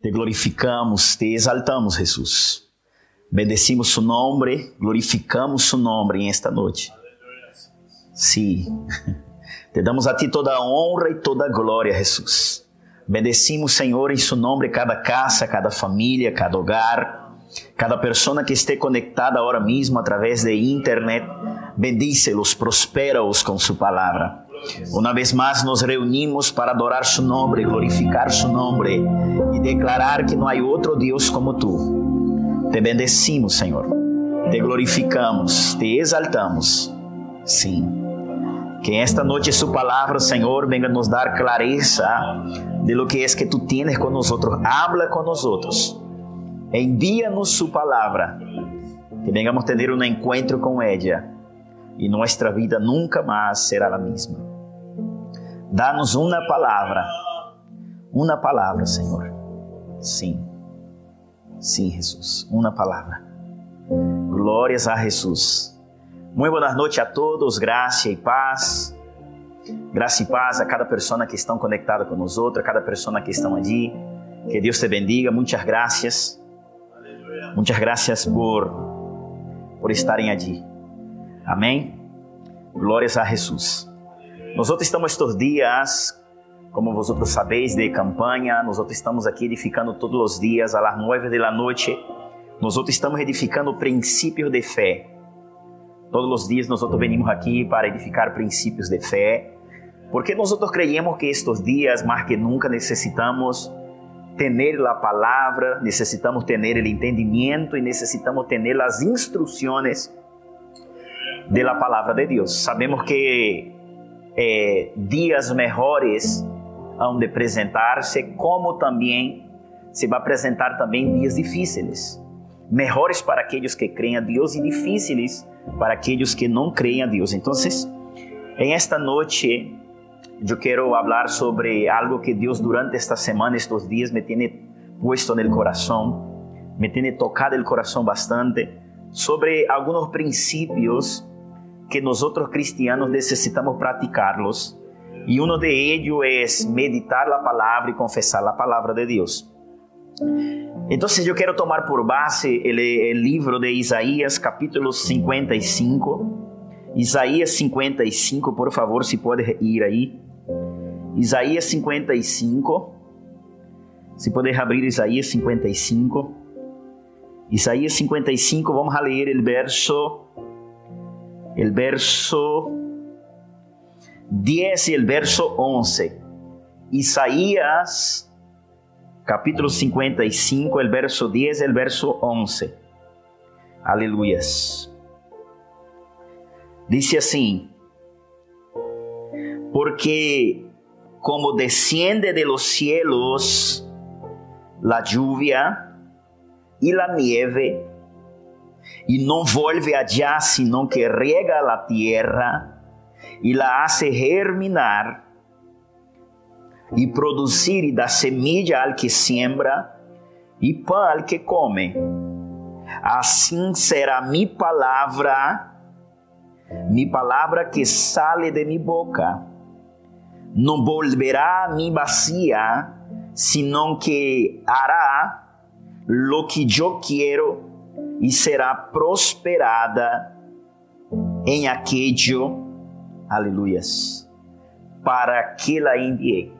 Te glorificamos, te exaltamos, Jesus. Bendecimos su nombre, glorificamos su nombre en esta noche. Sí. Te damos a ti toda honra e toda glória, Jesus. Bendecimos, Senhor, em seu nome cada casa, cada família, cada hogar, cada pessoa que esteja conectada agora mesmo através de internet. Bendícelos, prospera-os com sua palavra. Uma vez mais nos reunimos para adorar su nome, glorificar su nome e declarar que não há outro Deus como tu. Te bendecimos, Senhor. Te glorificamos, te exaltamos. Sim. Que esta noite su palavra, Senhor, venga nos dar clareza de lo que es que tú tienes con nosotros. Habla con nosotros. Envíanos su palabra. Que vengamos a tener un encuentro con ella y nuestra vida nunca más será la misma. Danos una palabra. Una palabra, Senhor. Sim. Sim, Jesus. Uma palavra. Glórias a Jesus. Muito boa noite a todos, graça e paz. Graça e paz a cada pessoa que estão conectada outros, a cada pessoa que estão ali. Que Deus te bendiga. Muitas graças. Muitas graças por por estarem ali. Amém. Glórias a Jesus. Nós outros estamos estes dias, como vosotros sabéis, de campanha. Nós outros estamos aqui edificando todos os dias às nove da noite. Nós outros estamos edificando princípios de fé Todos os dias nós venimos aqui para edificar princípios de fé, porque nós creemos que estes dias, mais que nunca, necessitamos ter a palavra, necessitamos ter o entendimento e necessitamos ter as instruções de la palavra de Deus. Sabemos que eh, dias melhores hão de apresentar-se, como também se vai apresentar também dias difíceis, melhores para aqueles que creem a Deus e difíceis para aqueles que não creem a Deus. Então, em esta noite, eu quero falar sobre algo que Deus durante esta semana, estes dias, me tem puesto no coração, me tem tocado o coração bastante, sobre alguns princípios que nós outros cristianos necessitamos praticarlos. E um de eles é meditar a palavra e confessar a palavra de Deus. Entonces yo quiero tomar por base el, libro de Isaías capítulo 55. Isaías 55, por favor, si puede ir ahí. Isaías 55. Se puder abrir Isaías 55. Isaías 55, vamos a leer el verso el verso 10 y el verso 11. Isaías capítulo 55, el verso 10, el verso 11. Aleluyas. Dice así, porque como desciende de los cielos la lluvia y la nieve, y no vuelve allá, sino que riega la tierra y la hace germinar, e produzir e dar semilla al que siembra e pão al que come. Assim será mi palavra, mi palavra que sale de mi boca. Não volverá a mim vacía, sino que hará lo que eu quero e será prosperada em aquello, aleluias, para que la enviei.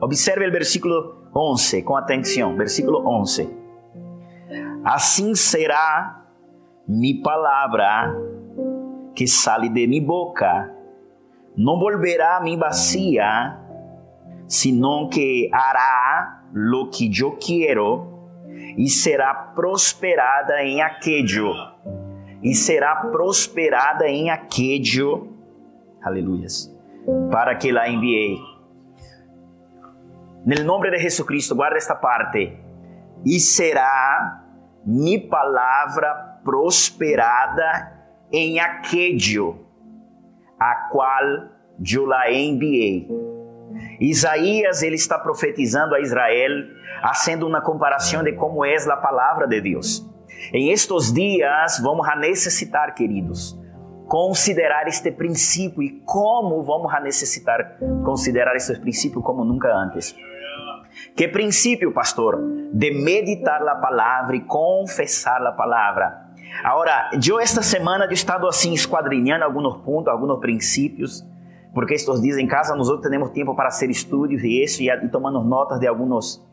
Observe o versículo 11 com atenção. Versículo 11. Assim será mi palavra que sale de mi boca. Não volverá a mim vacía, sino que hará lo que eu quero e será prosperada em aquello. E será prosperada em aquello. Aleluias. Para que la enviei no nome de Jesucristo, guarda esta parte. E será mi palavra prosperada em aquello a qual eu la enviei. Isaías ele está profetizando a Israel, fazendo uma comparação de como é a palavra de Deus. Em estes dias vamos a necessitar, queridos, considerar este princípio e como vamos a necessitar considerar este princípio como nunca antes. Que princípio, pastor? De meditar a palavra e confessar a palavra. Agora, eu esta semana eu estado assim esquadrinhando alguns pontos, alguns princípios, porque estes dias em casa nós temos tempo para fazer estudos e isso e, e tomando notas de alguns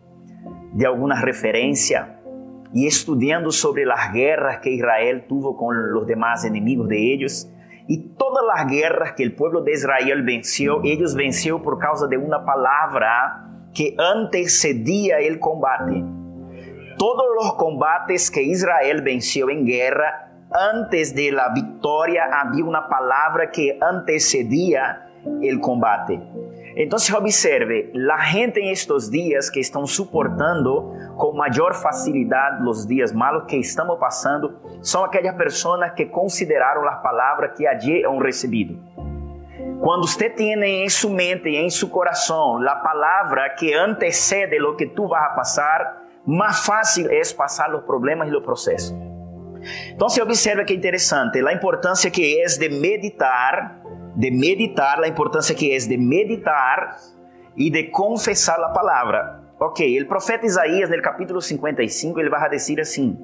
de alguma referência e estudando sobre as guerras que Israel tuvo com os demais inimigos de eles e todas as guerras que o povo de Israel venceu, eles venceu por causa de uma palavra que antecedia o combate. Todos os combates que Israel venceu em guerra, antes de la vitória havia uma palavra que antecedia o combate. Então, observe, a gente em estes dias que estão suportando com maior facilidade os dias malos que estamos passando, são aquelas pessoas que consideraram as palavras que allí han recebido. Quando você tem em sua mente em seu coração a palavra que antecede o que tu vas a passar, mais fácil é passar os problemas e os processos. Então, se observa que é interessante, a importância que é de meditar de meditar, a importância que é de meditar e de confessar a palavra. Ok, o profeta Isaías, no capítulo 55, ele vai dizer assim: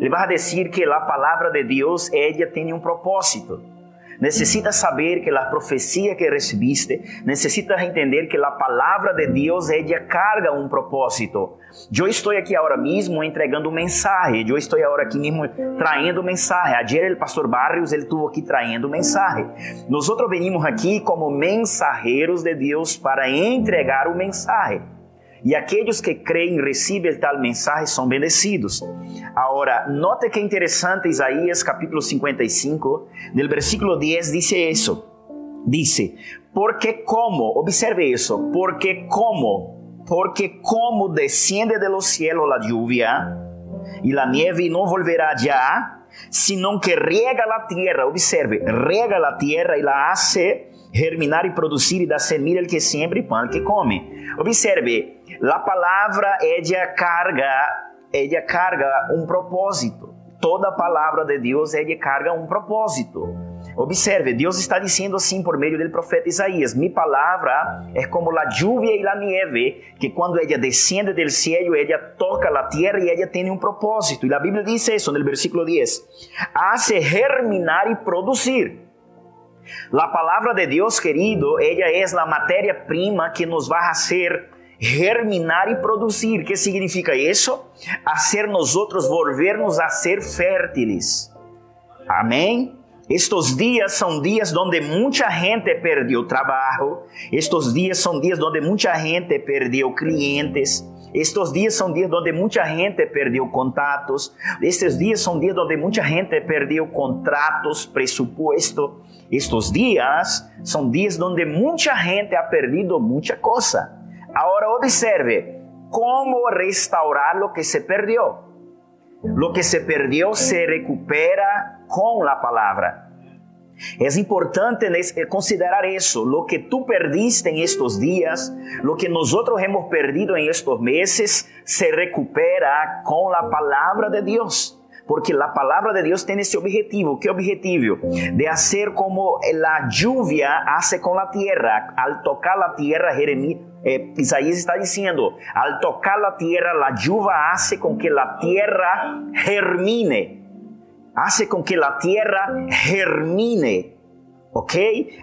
ele vai dizer que a palavra de Deus, ela tem um propósito. Necesitas saber que a profecia que recebiste, necesitas entender que a palavra de Deus ela carga um propósito. Eu estou aqui agora mesmo entregando um mensagem, eu estou agora aqui mesmo traindo mensagem. Ayer o pastor Barrios ele estuvo aqui traindo mensagem. Nós outros venimos aqui como mensageiros de Deus para entregar o mensagem. E aqueles que creem e recebem tal mensagem são bendecidos. Agora, note que interessante Isaías capítulo 55, no versículo 10 diz isso. Dice, porque como, observe isso, porque como, porque como desciende de los cielos la lluvia y la nieve no volverá ya, sino que riega la tierra, observe, riega la tierra y la hace germinar e produzir e dar semilla el que siembra e pan que come. Observe, a palavra ella carga, ella carga um propósito. Toda palavra de Deus ella carga um propósito. Observe, Deus está dizendo assim por meio do profeta Isaías: Mi palavra é como a lluvia e a nieve, que quando ela descende del cielo, ela toca a terra e ela tem um propósito. E a Bíblia diz isso no versículo 10: Hace germinar e produzir. La palavra de Deus, querido, ella é a matéria-prima que nos vai fazer germinar e produzir. que significa isso? Hacer nosotros volvernos a ser fértiles. Amém? Estes dias são dias onde muita gente perdeu trabalho, estes dias são dias onde muita gente perdeu clientes, estes dias são dias onde muita gente perdeu contatos, estes dias são dias onde muita gente perdeu contratos, presupuesto. Estes dias são dias onde muita gente ha perdido muita coisa. Agora observe como restaurar lo que se perdió. Lo que se perdió se recupera con la palabra. Es importante considerar eso. Lo que tú perdiste en estos días, lo que nosotros hemos perdido en estos meses, se recupera con la palabra de Dios. Porque a palavra de Deus tem esse objetivo. Que objetivo? De fazer como a lluvia hace com a terra. Al tocar a terra, Jeremias, eh, Isaías está dizendo: al tocar a terra, a lluvia hace com que a terra germine. Hace com que a terra germine. ¿Ok?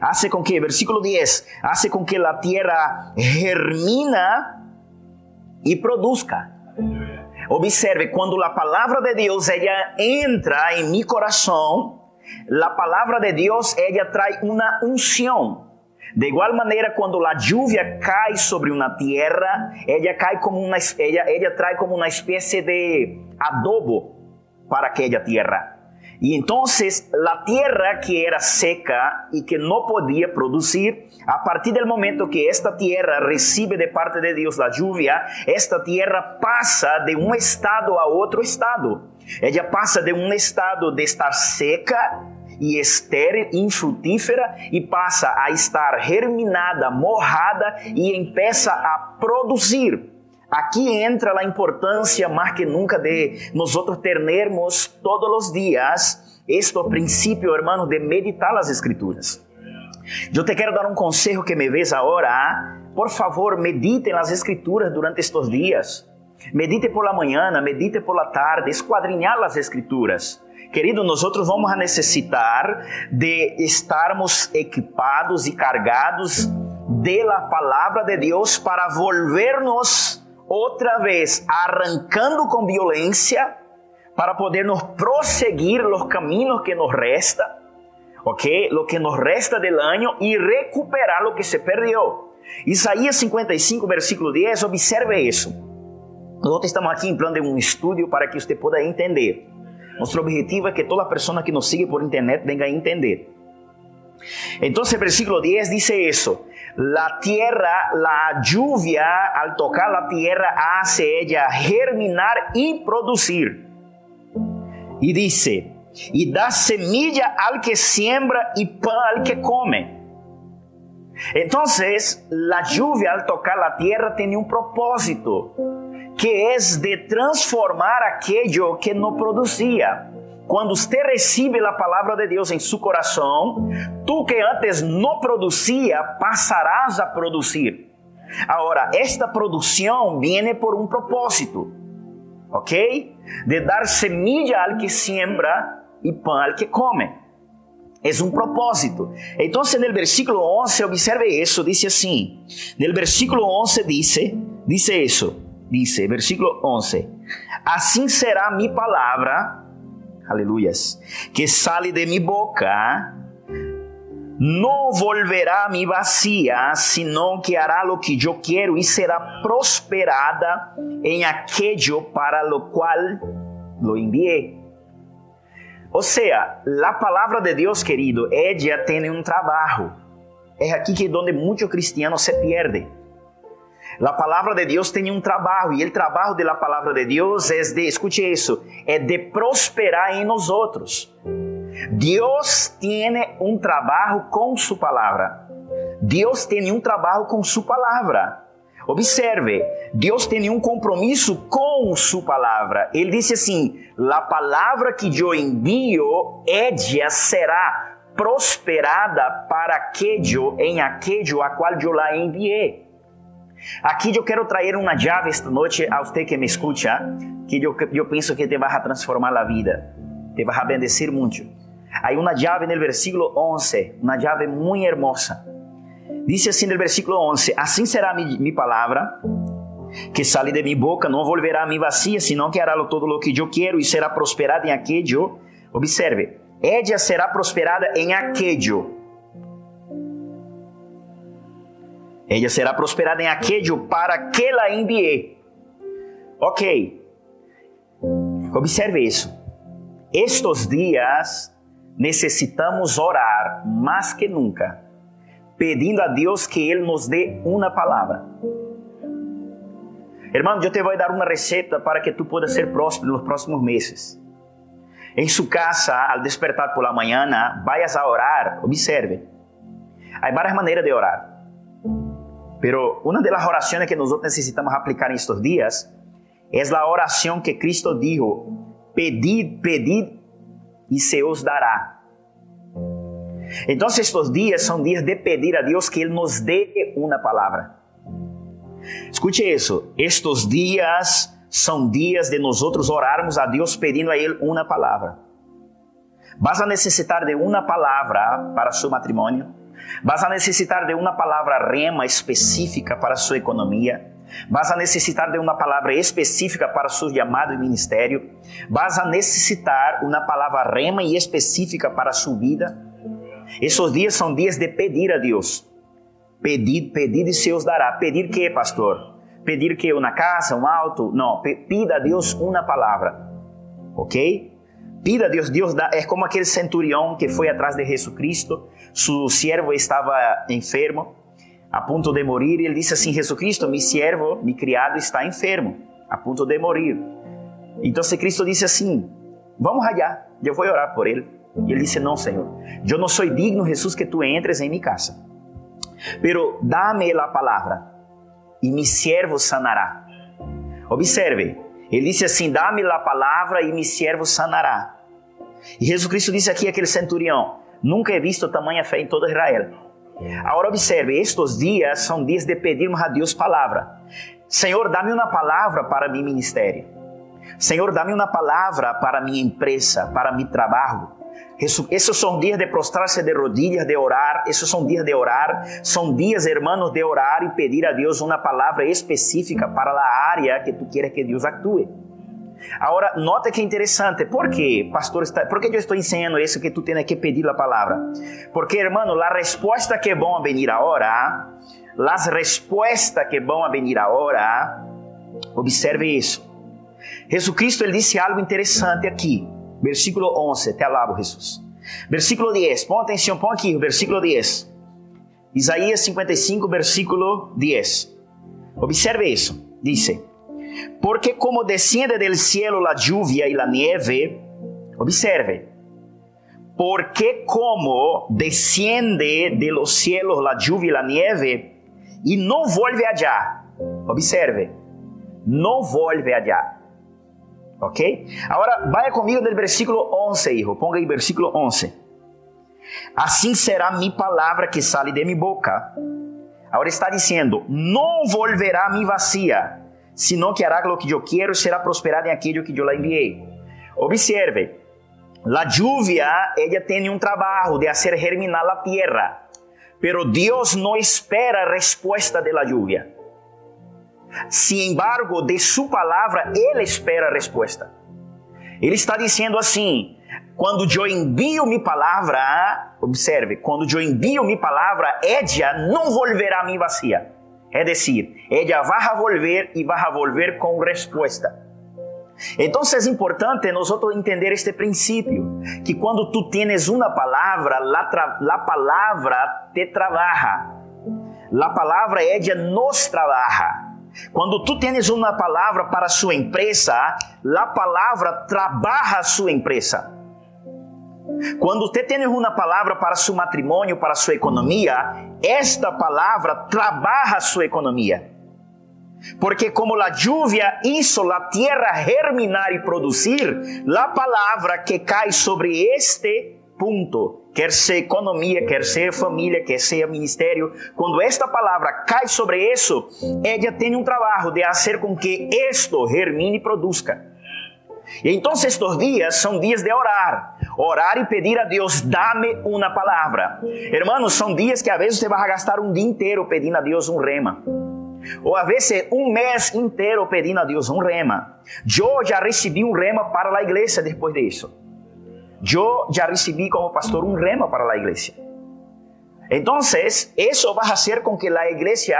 Hace con que, versículo 10, hace con que la tierra germina y produzca. Observe, quando a palavra de Deus ela entra em meu coração, a palavra de Deus ela traz uma unção. De igual maneira, quando a lluvia cai sobre uma terra, ela cai como uma, ela, ela traz como uma espécie de adobo para aquela terra. Y entonces la tierra que era seca y que no podía producir, a partir del momento que esta tierra recibe de parte de Dios la lluvia, esta tierra pasa de un estado a otro estado. Ella pasa de un estado de estar seca e estéril, infrutífera, e passa a estar germinada, morrada e empieza a produzir. Aqui entra a importância mais que nunca de nós termos todos os dias este princípio, hermano, de meditar as escrituras. Eu te quero dar um conselho que me ves agora. por favor, medite nas escrituras durante estes dias. Medite por la manhã, medite por la tarde, esquadrinhar as escrituras. Querido, nós vamos necessitar de estarmos equipados e cargados de la palavra de Deus para volvernos outra vez arrancando com violência para podernos prosseguir os caminhos que nos resta, ok? Lo que nos resta del año e recuperar lo que se perdeu. Isaías 55, versículo 10, observe isso. Nós estamos aqui em plano de um estudo para que você possa entender. Nosso objetivo é que toda pessoa que nos siga por internet venga a entender. O versículo 10 diz isso: La tierra, la lluvia, al tocar la tierra, hace ella germinar y producir. Y dice: Y da semilla al que siembra y pan al que come. Entonces, la lluvia al tocar la tierra tiene un propósito que es de transformar aquello que no producía. Quando você recebe a palavra de Deus em seu coração, tu que antes não produzia, passarás a produzir. Agora, esta produção vem por um propósito, ok? De dar semilla al que siembra e pão al que come. É um propósito. Então, no versículo 11, observe isso, diz assim. No versículo 11 diz, diz isso. Dice, versículo 11: Assim será mi palavra, aleluias, que sale de mi boca, não volverá a mim vacía, sino que hará lo que eu quero e será prosperada em aquello para lo qual lo envié. Ou seja, a palavra de Deus, querido, ella tem um trabalho. É aqui que é onde muitos cristianos se perdem. A palavra de Deus tem um trabalho e o trabalho da palavra de Deus é de, escute isso, é de prosperar em nós outros. Deus tem um trabalho com sua palavra. Deus tem um trabalho com sua palavra. Observe, Deus tem um compromisso com sua palavra. Ele disse assim: "A palavra que eu envio, ella será prosperada para aquele em aquele a qual eu la enviei." Aqui eu quero trazer uma chave esta noite a você que me escuta, que eu, eu penso que te vai transformar a vida, te vai bendecir muito. Há uma chave no versículo 11, uma chave muito hermosa. Diz assim no versículo 11: Assim será mi, mi palavra que sale de mi boca, não volverá a mim vacía, senão que hará todo o que eu quero e será prosperada em aquello. Observe, ella será prosperada em aquello Ella será prosperada em aquello para que la envié. Ok. Observe isso. Estes dias necessitamos orar mais que nunca, pedindo a Deus que Ele nos dê uma palavra. Hermano, eu te vou dar uma receita para que tu puedas ser próspero nos próximos meses. Em sua casa, al despertar por la mañana, vayas a orar. Observe. Há várias maneiras de orar. Pero una de las oraciones que nosotros necesitamos aplicar en estos días es la oración que Cristo dijo, pedid, pedid y se os dará. Entonces estos días son días de pedir a Dios que Él nos dé una palabra. Escuche eso, estos días son días de nosotros orarmos a Dios pedindo a Él una palabra. Vas a necesitar de una palabra para su matrimonio, Vas a necessitar de uma palavra rema específica para sua economia. Vas a necessitar de uma palavra específica para seu chamado e ministério. Vas a necessitar uma palavra rema e específica para sua vida. Esses dias são dias de pedir a Deus. Pedir, pedir e se os dará. Pedir que, pastor? Pedir que uma casa, um auto? Não, pida a Deus uma palavra. Ok? Pida a Deus, Deus dá, é como aquele centurião que foi atrás de Jesus Cristo, seu servo estava enfermo, a ponto de morir, e ele disse assim: Jesus Cristo, meu servo, meu criado está enfermo, a ponto de morir. Então Cristo disse assim: Vamos allá, eu vou orar por ele. E ele disse: Não, Senhor, eu não sou digno, Jesus, que tu entres em minha casa. Pero dame a palavra, e meu servo sanará. Observe, ele disse assim: Dá-me a palavra e meu servo sanará. E Jesus Cristo disse aqui aquele centurião: Nunca he visto tamanha fé em todo Israel. Agora observe, estes dias são dias de pedirmos a Deus palavra. Senhor, dá-me uma palavra para meu ministério. Senhor, dá-me uma palavra para minha empresa, para meu trabalho. Esses são dias de prostrar-se de rodilhas, de orar. Esses são dias de orar. São dias, hermanos, de orar e pedir a Deus uma palavra específica para a área que tu queres que Deus atue. Agora, nota que é interessante. Por quê, pastor? Por que eu estou ensinando isso que tu tens que pedir a palavra? Porque, hermano, a resposta que vão a venir agora, as respostas que vão a venir agora, observe isso. Jesucristo ele disse algo interessante aqui. Versículo 11, te alabo, Jesus. Versículo 10, põe atenção, põe aqui, versículo 10. Isaías 55, versículo 10. Observe isso. Dice: Porque como desciende del cielo la lluvia y la nieve, observe, porque como desciende de los cielos la lluvia y la nieve y no vuelve allá, observe, no vuelve allá Ok? Agora, vaya comigo no versículo 11, hijo. Ponga aí versículo 11. Assim será minha palavra que sale de minha boca. Agora está dizendo: Não volverá mi vacía, sino que hará lo que eu quero e será prosperada em aquilo que eu la enviei. Observe, la lluvia, ella tem um trabalho de hacer germinar la tierra, pero Deus não espera a resposta de la lluvia. Sin embargo, de sua palavra, ele espera a resposta. Ele está dizendo assim: quando eu envio minha palavra, observe, quando eu envio minha palavra, ella não volverá a mim vazia. É decir, ella vai volver e vai volver com resposta. Então é importante nós entender este princípio, que quando tu tienes uma palavra, a palavra te trabalha. A palavra ella nos trabalha. Quando tu tens uma palavra para sua empresa, a palavra trabalha sua empresa. Quando você tem uma palavra para seu matrimônio, para sua economia, esta palavra trabalha sua economia. Porque como a lluvia hizo a terra germinar e produzir, a palavra que cai sobre este ponto quer ser economia, quer ser família, quer ser ministério, quando esta palavra cai sobre isso, ela tem um trabalho de fazer com que isto germine e produza. E então estes dias são dias de orar, orar e pedir a Deus, dá-me uma palavra. Hermanos, são dias que a vezes você vai gastar um dia inteiro pedindo a Deus um rema. Ou a vezes um mês inteiro pedindo a Deus um rema. Eu já recebi um rema para a igreja depois disso. Yo ya recibí como pastor un rema para la iglesia. Entonces, eso va a hacer con que la iglesia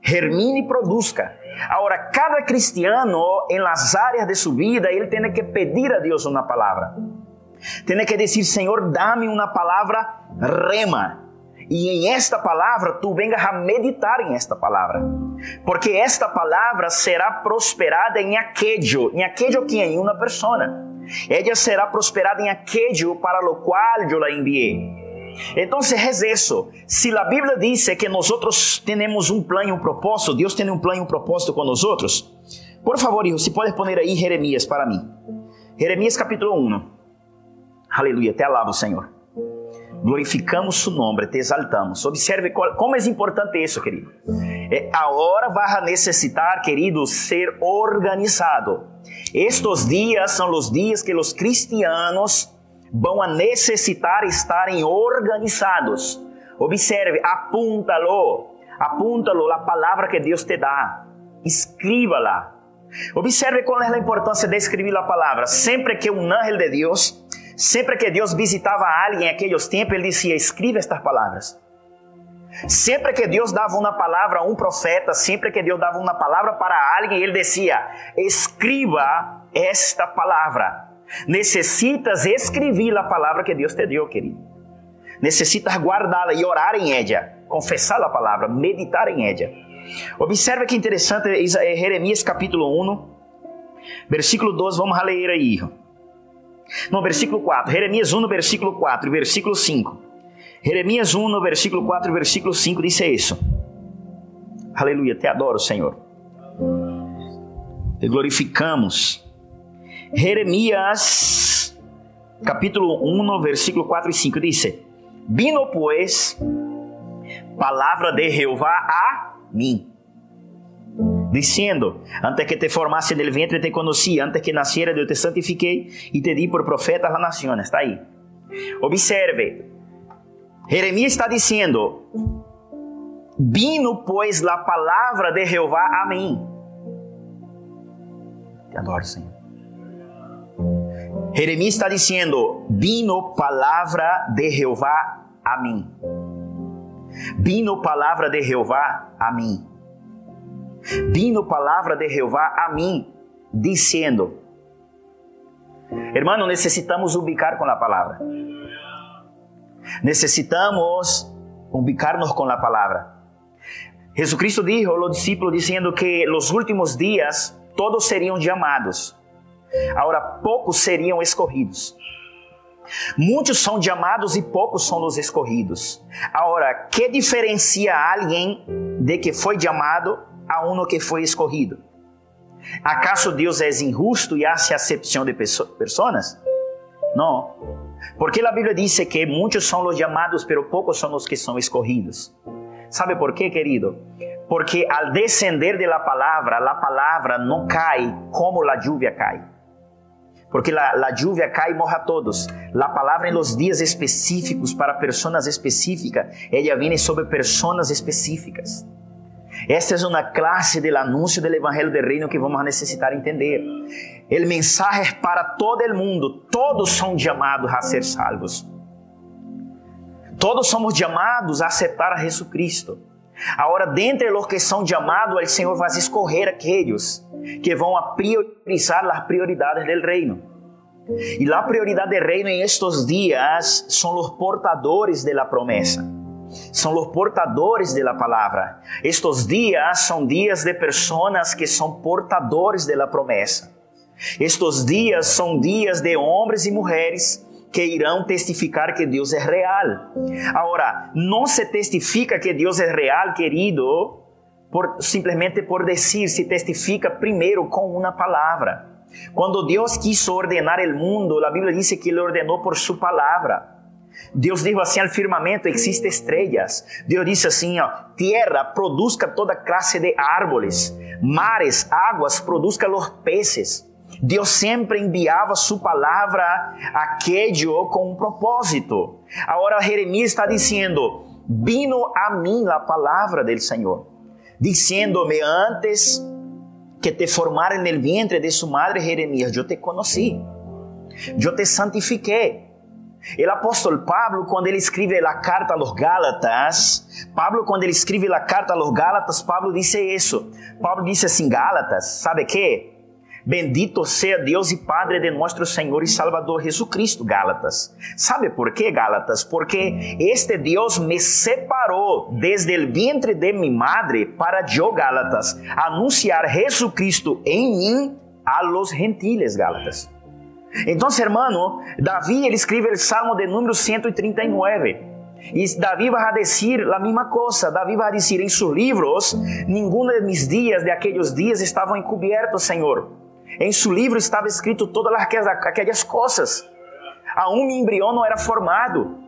germine y produzca. Ahora, cada cristiano en las áreas de su vida, él tiene que pedir a Dios una palabra. Tiene que decir, Señor, dame una palabra rema. Y en esta palabra tú vengas a meditar en esta palabra. Porque esta palabra será prosperada en aquello, en aquello que en una persona. Ella será prosperada em aquello para lo cual yo la envié. Então, es eso. Si la Biblia dice que nosotros tenemos un plan y un propósito, Dios tiene un plan y un propósito con nosotros, por favor, hijo, si puedes poner aí Jeremías para mim. Jeremías capítulo 1. Aleluia, te alabo, Senhor. Glorificamos su nome, te exaltamos. Observe como é importante isso, querido. É, agora vai necessitar, querido, ser organizado. Estes dias são os dias que os cristianos vão a necessitar estarem organizados. Observe, apúntalo, apúntalo a palavra que Deus te dá, escríbala. Observe qual é a importância de escrever a palavra. Sempre que um ángel de Deus, sempre que Deus visitava a alguém em aqueles tempos, ele dizia: escreva estas palavras. Sempre que Deus dava uma palavra a um profeta, sempre que Deus dava uma palavra para alguém, ele dizia: escreva esta palavra. Necessitas escrever a palavra que Deus te deu, querido. Necessitas guardá-la e orar em ella, confessar a palavra, meditar em ella. Observe que interessante, é Jeremias capítulo 1, versículo 12, vamos ler aí. No, versículo 4, Jeremias 1, versículo 4 e versículo 5. Jeremias 1, no versículo 4 e versículo 5 diz isso. Aleluia, te adoro, Senhor. Te glorificamos. Jeremias, capítulo 1, versículo 4 e 5 diz: Vino, pues, palavra de Jehová a mim. Diciendo, antes que te formasse del vientre te conocí, antes que naciera yo te santifiquei y te di por profeta las naciones. Está ahí. Observe, Jeremias está diciendo, vino pues la palabra de Jehová a mí. Te adoro, Senhor. Jeremias está dizendo: Vino palavra de Jeová a mim. Vino palavra de Jeová a mim. Vino palavra de Jeová a mim, dizendo: Hermano, necessitamos ubicar com a palavra. Necessitamos ubicarnos com a palavra. Jesucristo dijo a los discípulos diciendo que los últimos días todos seriam chamados. Agora, poucos seriam escorridos. Muitos são chamados e poucos são os escorridos. Agora, que diferencia alguém de que foi chamado a um que foi escorrido? ¿Acaso Deus é injusto e hace acepção de pessoas? Não. Porque a Bíblia diz que muitos são os chamados, pero poucos são os que são escorridos. ¿Sabe por quê, querido? Porque al descender de la palavra, la palavra não cai como a lluvia cai porque la lluvia cae y moja a todos. La palabra en los días específicos para personas específicas, ella viene sobre personas específicas. Esta é uma classe do anúncio do Evangelho do Reino que vamos necessitar entender. O mensagem é para todo mundo. Todos são chamados a ser salvos. Todos somos chamados a aceitar a Jesus Cristo. Agora, dentre os que são chamados, o Senhor vai escolher aqueles que vão priorizar as prioridades do reino. E a prioridade do reino em estes dias são os portadores de la promessa. São os portadores de la palavra. Estes dias são dias de pessoas que são portadores de la promessa. Estes dias são dias de homens e mulheres que irão testificar que Deus é real. Agora, não se testifica que Deus é real, querido, por, simplesmente por dizer, se testifica primeiro com uma palavra. Quando Deus quis ordenar o mundo, a Bíblia diz que Ele ordenou por Sua palavra. Deus disse assim ao firmamento: existem estrelas. Deus disse assim: ó, terra produzca toda classe de árvores, mares, águas produzca os peces. Deus sempre enviava sua palavra aquello com um propósito. Agora Jeremias está dizendo: Vino a mim a palavra do Senhor diciéndome antes que te formara el vientre de su madre Jeremías, yo te conocí, yo te santifiqué. El apóstol Pablo, quando ele escreve a carta a los Gálatas, Pablo, quando ele escreve a carta a los Gálatas, Pablo diz isso. Pablo disse assim: Gálatas, sabe que? Bendito seja Deus e Padre de nosso Senhor e Salvador Jesucristo, Gálatas. ¿Sabe por quê, Gálatas? Porque este Deus me separou desde o vientre de mi madre para eu, Gálatas, anunciar Jesucristo em mim a los gentiles, Gálatas. Então, hermano, Davi ele escreve o Salmo de número 139. E Davi vai dizer a mesma coisa. Davi vai dizer em seus livros: Nenhum de mis dias, de aqueles dias, estavam encobertos, Senhor. Em seu livro estava escrito todas aquelas coisas. Aún mi embrião não era formado.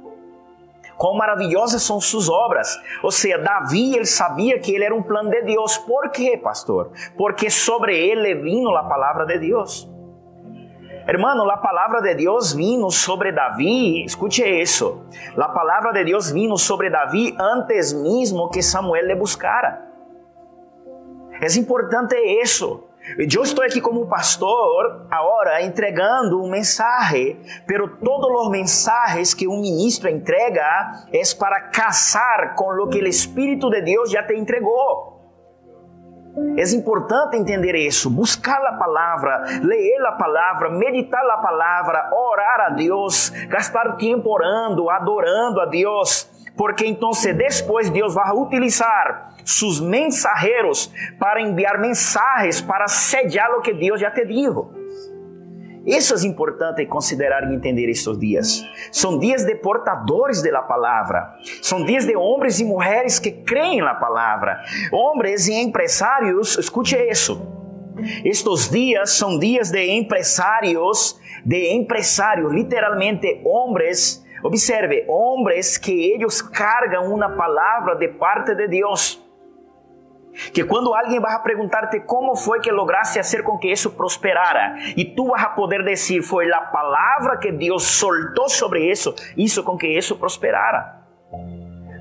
Quão maravilhosas são suas obras. Ou seja, Davi, ele sabia que ele era um plano de Deus. Por quê, pastor? Porque sobre ele vino a palavra de Deus. Hermano, a palavra de Deus vino sobre Davi, escute isso. A palavra de Deus vino sobre Davi antes mesmo que Samuel le buscara. É importante isso. Eu estou aqui como pastor agora entregando um mensagem, pero todos os mensagens que um ministro entrega é para casar com o que o Espírito de Deus já te entregou. É importante entender isso, buscar a palavra, ler a palavra, meditar a palavra, orar a Deus, gastar tempo orando, adorando a Deus porque então depois Deus vai utilizar seus mensageiros para enviar mensagens para sellar o que Deus já te dijo. Isso é importante considerar e entender estes dias. São dias de portadores da palavra. São dias de homens e mulheres que creem na palavra. Homens e empresários, escute isso. Estes dias são dias de empresários, de empresários, literalmente homens Observe, hombres que ellos cargan una palabra de parte de Dios. Que quando alguém vai perguntar-te como foi que lograste fazer com que isso prosperara, e tu vas a poder dizer, foi a palavra que Deus soltou sobre isso, isso com que isso prosperara.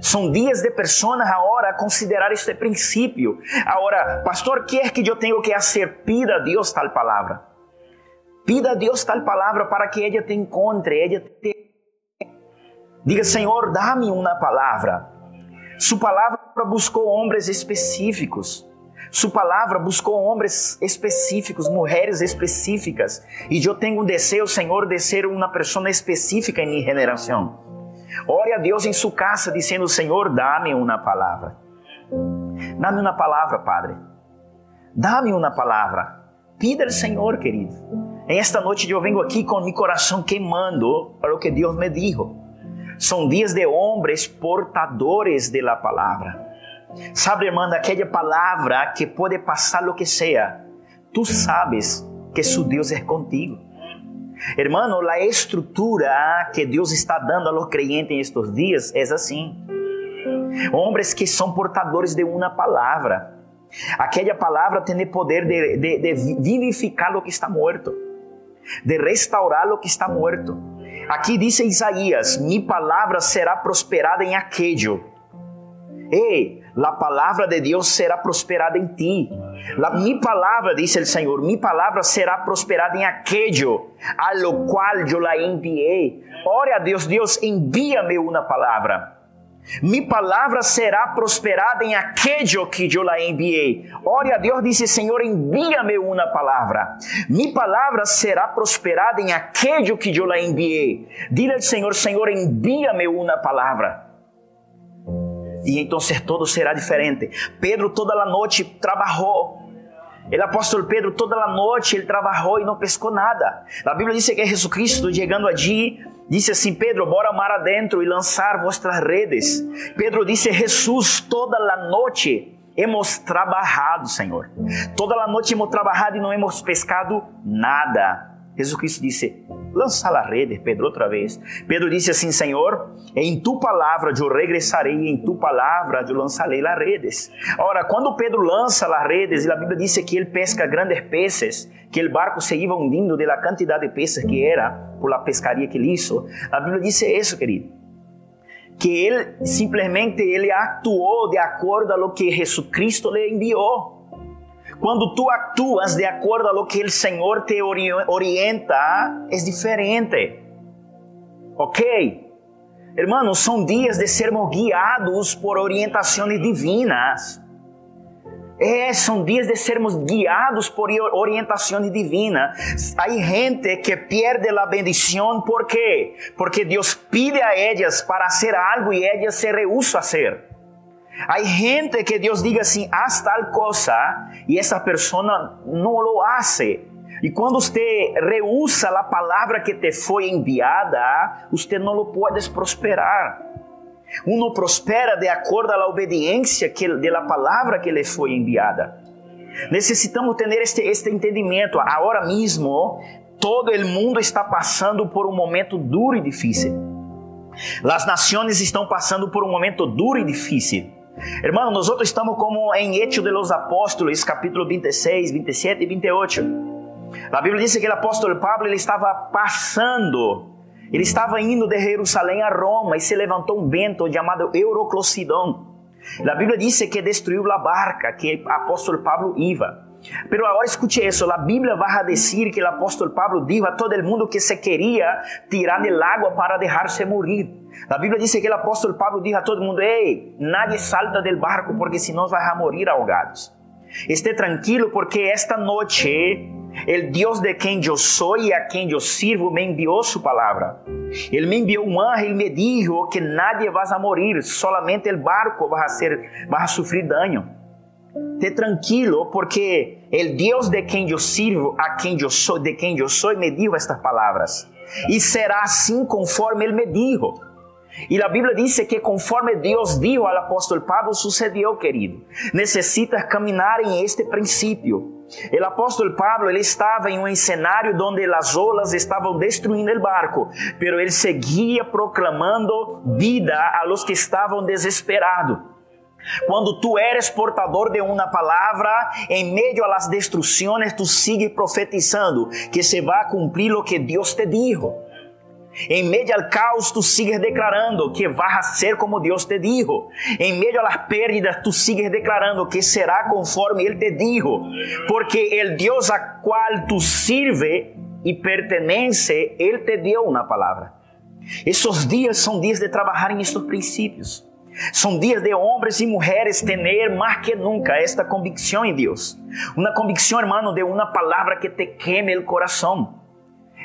São dias de pessoas agora a considerar este princípio. Agora, pastor, que é que eu tenho que fazer? Pida a Deus tal palavra. Pida a Deus tal palavra para que ela te encontre, ela te... Diga, Senhor, dá-me uma palavra sua palavra buscou homens específicos. Sua palavra buscou homens específicos, mulheres específicas. E eu tenho um desejo, Senhor, de ser uma pessoa específica em minha geração. Ore a Deus em sua casa, dizendo: Senhor, dá-me uma palavra. Dá-me uma palavra, Padre. Dá-me uma palavra. Pida ao Senhor, querido. Em esta noite eu venho aqui com meu coração queimando para o que Deus me dijo. São dias de homens portadores de la palavra. Sabe, irmã, aquela palavra que pode passar o que seja. Tu sabes que su Deus é contigo. Hermano, a estrutura que Deus está dando a los creyentes estes dias é assim. Homens que são portadores de uma palavra. Aquela palavra tem o poder de, de, de vivificar o que está morto, de restaurar o que está morto. Aqui diz Isaías: Mi palavra será prosperada em aquello. Ei, a palavra de Deus será prosperada em ti. La, mi palavra, diz o Senhor, mi palavra será prosperada em aquello a lo qual eu la enviei. Ore a Deus, Deus, envia-me uma palavra. Mi palavra será prosperada em aquello que eu la enviei. Ore a Deus, disse Senhor, envia-me uma palavra. Mi palavra será prosperada em aquello que eu la enviei. Dile ao Senhor, Senhor, envia-me uma palavra. E então todo será diferente. Pedro toda a noite trabalhou. O apóstolo Pedro toda a noite ele trabalhou e não pescou nada. A Bíblia diz que Jesus Cristo chegando allí Disse assim: Pedro, bora mar adentro e lançar vossas redes. Pedro disse: Jesus, toda a noite hemos trabalhado, Senhor. Toda a noite hemos trabalhado e não hemos pescado nada. Jesus Cristo disse: lança a rede, Pedro, outra vez. Pedro disse assim: Senhor, em tu palavra eu regressarei, em tu palavra eu lançarei as redes. Ora, quando Pedro lança as redes, e a Bíblia diz que ele pesca grandes peces, que o barco se iba hundindo de la quantidade de peces que era por la pescaria que ele hizo. A Bíblia diz isso, querido. Que ele simplesmente ele actuou de acordo a lo que Jesucristo le enviou. Quando tu actúas de acordo a lo que o Senhor te orienta, é diferente. Ok? Hermanos, são dias de sermos guiados por orientações divinas. É, são dias de sermos guiados por orientações divinas. Há gente que perde a bendição, por quê? Porque Deus pide a elas para fazer algo e elas se rehusam a hacer. Há gente que Deus diga assim, haz tal coisa, e essa pessoa não lo hace. E quando você rehúsa a palavra que te foi enviada, você não lo prosperar. Uno prospera de acordo à obediência que, de la palavra que lhe foi enviada. Necessitamos ter este, este entendimento. Agora mesmo, todo o mundo está passando por um momento duro e difícil. As nações estão passando por um momento duro e difícil. Hermano, nós estamos como em Hechos de los Apóstolos, capítulo 26, 27 e 28. A Bíblia diz que o apóstolo Pablo ele estava passando, ele estava indo de Jerusalém a Roma e se levantou um vento chamado Euroclosidon. A Bíblia diz que destruiu a barca que o apóstolo Pablo iba. Pero agora escute isso, a Bíblia vai dizer que o apóstolo Pablo dijo a todo mundo que se queria tirar del agua para deixar-se morir. A Bíblia diz que o apóstolo Pablo dijo a todo mundo: Ei, nadie salta del barco porque senão vai a morir ahogados. Esté tranquilo porque esta noite el Deus de quem eu sou e a quem eu sirvo me enviou sua palavra. Ele me enviou um anjo e me dijo que nadie vai a morir, solamente el barco vai a, ser, vai a sofrer dano. Te tranquilo porque el Deus de quem eu sirvo, a quem eu sou, de quem eu sou, me dijo estas palavras. E será assim conforme ele me dijo. E a Bíblia diz que conforme Deus disse ao apóstolo Pablo, sucedeu, querido. Necessitas caminhar em este princípio. O apóstolo Pablo ele estava em um cenário onde as olas estavam destruindo o barco, pero ele seguia proclamando vida a los que estavam desesperados. Quando tu eres portador de uma palavra, em meio a las destrucciones, tu sigues profetizando que se vai cumprir o que Deus te dijo. Em meio ao caos, tu sigues declarando que vas a ser como Deus te dijo. Em meio a las pérdidas, tu sigues declarando que será conforme Ele te dijo. Porque el Deus a qual tu sirve e pertenece, Ele te deu uma palavra. Esses dias são dias de trabalhar em estes princípios. São dias de homens e mulheres ter mais que nunca esta convicção em Deus. Uma convicção, hermano, de uma palavra que te queme o coração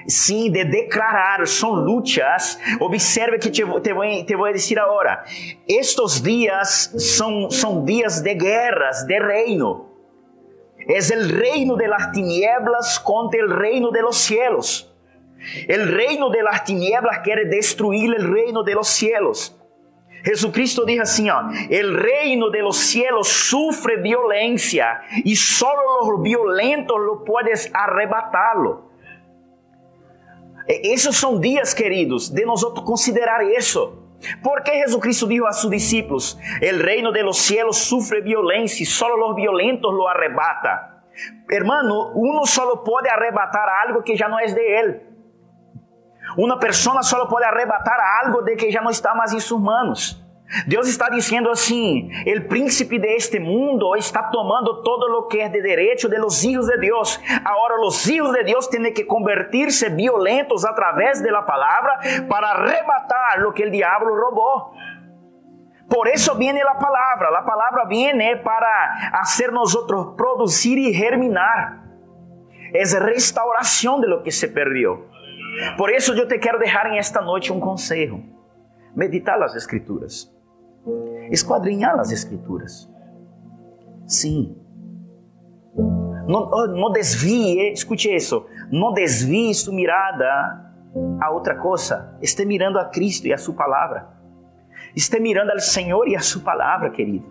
sim, de declarar, são lutas. Observe que te, te, vou, te vou dizer agora. Estes dias são, são dias de guerras, de reino. É o reino de las tinieblas contra o reino de los cielos. O reino de las tinieblas quer destruir o reino de los cielos. Jesucristo dijo assim, ó, el reino de los cielos sufre violencia y solo los violentos lo puedes arrebatarlo. Esses são dias, queridos, de nós considerar isso. Porque Jesucristo dijo a sus discípulos: El reino de los cielos sufre violencia y solo los violentos lo arrebata. Hermano, uno solo pode arrebatar algo que já não é de ele. Uma pessoa só pode arrebatar algo de que já não está mais em suas manos. Deus está dizendo assim: o príncipe de este mundo está tomando todo o que é de direito de los hijos de Deus. Agora, os hijos de Deus têm que convertir-se violentos a través de la palavra para arrebatar lo que o diabo roubou. Por isso viene a palavra. A palavra viene para hacer nosotros producir e germinar. É restauração de lo que se perdió. Por isso eu te quero deixar em esta noite um conselho. Meditar as escrituras esquadrinhar as Escrituras. Sim. Não, não desvie, escute isso, não desvie sua mirada a outra coisa. Esteja mirando a Cristo e a sua palavra. Esteja mirando ao Senhor e a sua palavra, querido.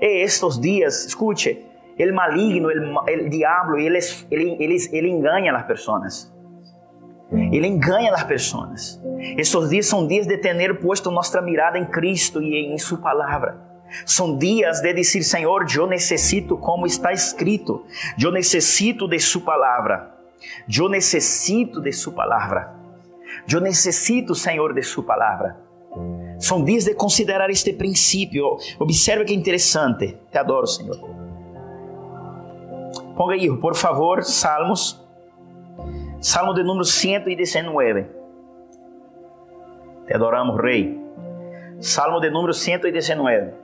E estes dias, escute, o maligno, o diabo, ele, ele, ele, ele engana as pessoas. Ele engana as pessoas. Estes dias são dias de ter posto nossa mirada em Cristo e em Sua palavra. São dias de dizer, Senhor, eu necessito como está escrito. Eu necessito de Sua palavra. Eu necessito de Sua palavra. Eu necessito, Senhor, de Sua palavra. São dias de considerar este princípio. Observe que interessante. Te adoro, Senhor. Ponga aí, por favor, Salmos Salmo de número 119. Te adoramos, Rei. Salmo de número 119.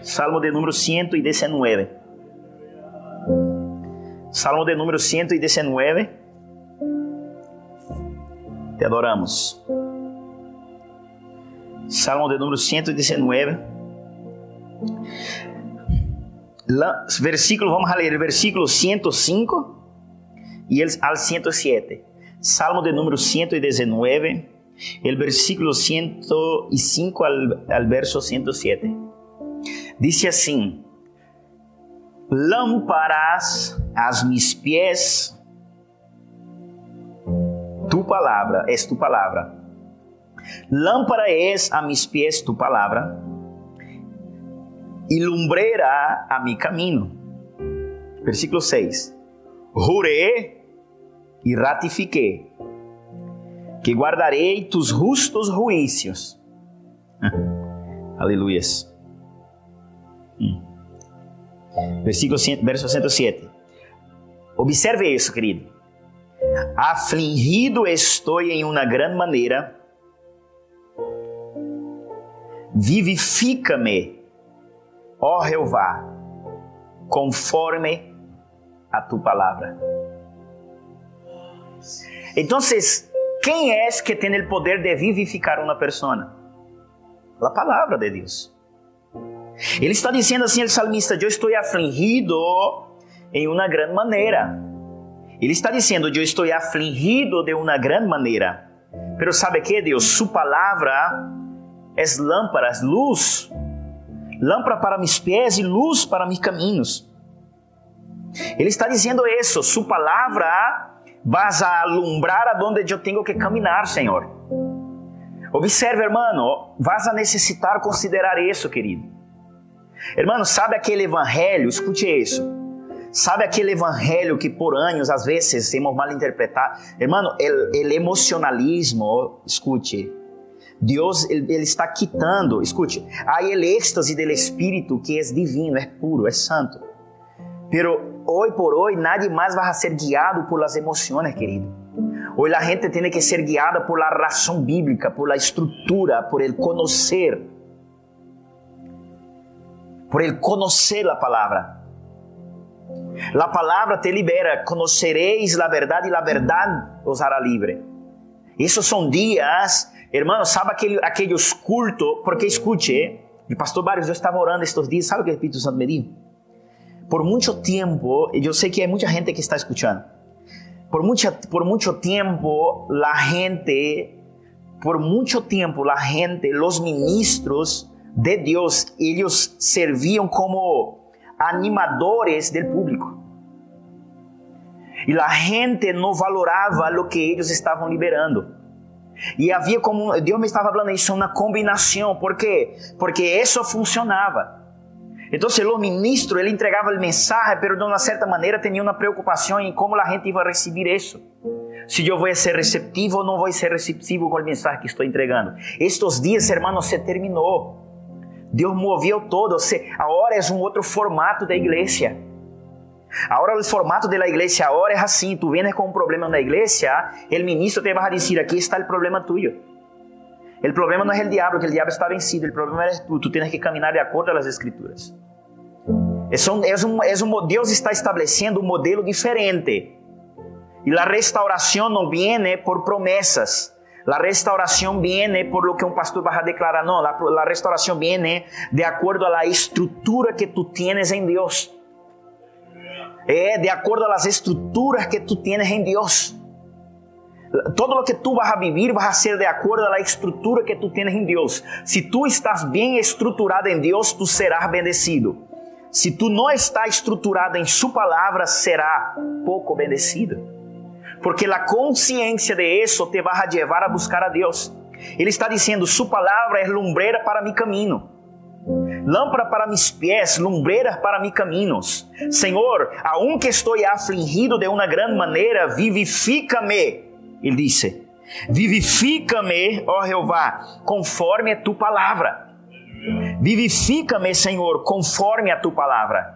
Salmo de número 119. Salmo de número 119. Te adoramos. Salmo de número 119 versículo, vamos a leer el versículo 105 y el, al 107. Salmo de número 119, el versículo 105 al, al verso 107. Dice así, lámparas a mis pies, tu palabra es tu palabra. Lámpara es a mis pies tu palabra y lumbrera a mi camino. Versículo 6. Juré y ratifiqué que guardaré tus justos juicios. Aleluya. Mm. Versículo, verso 107. Observe isso, querido. Afligido estou em uma grande maneira. Vivifica-me ó Jeová, conforme a tu palavra. Então, quem é que tem o poder de vivificar uma pessoa? A palavra de Deus. Ele está dizendo assim, o salmista: Eu estou afligido em uma grande maneira. Ele está dizendo: Eu estou afligido de uma grande maneira. Pero sabe que Deus? Sua palavra é lâmpara, luz lâmpada para mis pés e luz para mis caminhos. Ele está dizendo isso, sua palavra vas a alumbrar aonde eu tenho que caminhar, Senhor. Observe, hermano, vas a necessitar considerar isso, querido. Hermano, sabe aquele evangelho? Escute isso. Sabe aquele evangelho que por anos, às vezes, temos mal interpretado? Hermano, o emocionalismo, escute, Deus ele, está quitando, escute, há o êxtase do Espírito que é divino, é puro, é santo. Pero hoy por hoy nadie más va a ser guiado por las emociones, querido. Hoy la gente tiene que ser guiada por la razón bíblica, por la estructura, por el conocer. Por el conocer la palabra. La palabra te libera, conoceréis la verdad y la verdad os hará libre. Esos son días, hermanos, sabe aquele, aqueles cultos, porque escute, o pastor Barrios, eu estava orando estes dias, sabe o que o Espírito Santo me disse? Por muito tempo, eu sei que há muita gente que está escutando, por mucho, por mucho tiempo la gente, por mucho tiempo la gente, los ministros de Dios, ellos servían como animadores del público. E a gente não valorava o que eles estavam liberando. E havia como Deus me estava falando isso uma combinação, por quê? Porque isso funcionava. Então, o ministro ele entregava o mensagem, mas de uma certa maneira tinha uma preocupação em como a gente ia receber isso. Se eu vou ser receptivo ou não vou ser receptivo com o mensagem que estou entregando. Estes dias, hermanos, se terminou. Deus moveu todo. Agora é um outro formato da igreja. Agora o formato da igreja agora é assim. Tu vienes com um problema na igreja, o ministro te vai dizer: aqui está o problema tuyo. O problema não é o diabo, que o diabo está vencido. O problema é tu. Tu tens que caminhar de acordo com as escrituras. É um, é um, é um, Deus está estabelecendo um modelo diferente. E a restauração não vem por promessas. A restauração vem por lo que um pastor vai declarar. Não, a restauração vem de acordo à estrutura que tu tienes em Deus. É de acordo às estruturas que tu tienes em Deus. Todo lo que tú vas a vivir vas a ser de acuerdo a la estructura que tú tienes en Dios. Si tú estás bien estructurado en Dios, tú serás bendecido. Si tú no estás estructurado en su palabra, será pouco bendecido. Porque la consciência de eso te va a llevar a buscar a Deus. Ele está dizendo: Su palavra é lumbreira para mi caminho, lâmpada para mis pés, lumbreira para mis caminos. Senhor, aunque estou afligido de uma grande maneira, vivifica-me ele disse: Vivifica-me, ó Jeová, conforme a tua palavra. Vivifica-me, Senhor, conforme a tua palavra.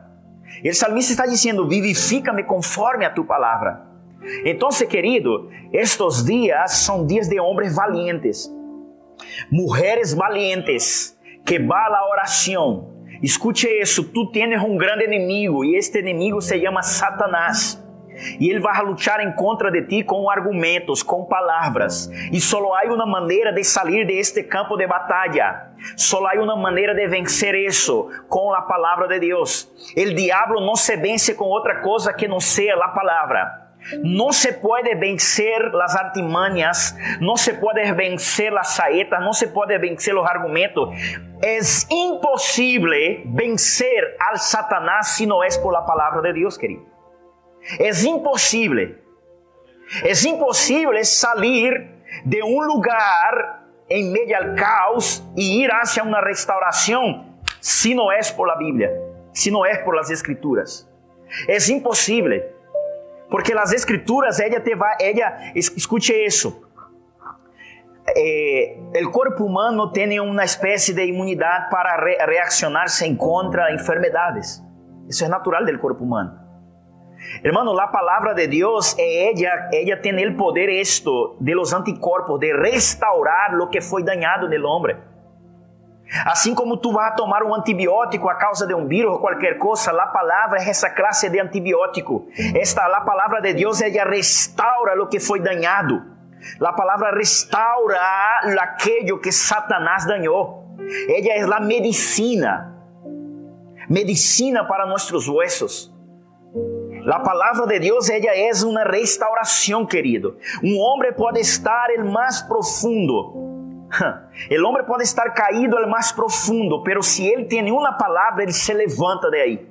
O salmista está dizendo: Vivifica-me conforme a tua palavra. Então, querido, estes dias são dias de homens valientes, mulheres valientes, que bala oração. Escute isso: tu tens um grande inimigo, e este inimigo se chama Satanás. E ele vai lutar em contra de ti com argumentos, com palavras. E só há uma maneira de sair de este campo de batalha. Só há uma maneira de vencer isso com a palavra de Deus. O diabo não se vence com outra coisa que não seja a palavra. Não se pode vencer as artimanhas, não se pode vencer as saetas, não se pode vencer os argumentos. É impossível vencer al Satanás se não é por la palavra de Deus, querido. É impossível. É impossível sair de um lugar em meio ao caos e ir hacia uma restauração se não é por la Bíblia, se não é por las Escrituras. É impossível. Porque as Escrituras, ela te ela, escute isso. Eh, o corpo humano tem uma espécie de imunidade para re reaccionar-se contra enfermidades. Isso é natural do corpo humano. Hermano, la palabra de Dios, ella, ella tiene el poder esto de los anticuerpos, de restaurar lo que foi dañado no homem. Assim como tu vas a tomar um antibiótico a causa de um vírus ou qualquer coisa, a palavra é essa classe de antibiótico. Esta a palavra de Deus, ela restaura o que foi dañado. A palavra restaura aquilo que Satanás dañou. Ela é a medicina. Medicina para nossos huesos. A palavra de Deus ella é uma restauração, querido. Um homem pode estar el mais profundo, El hombre pode estar caído al mais profundo, pero si él tiene una palabra, ele se levanta de ahí.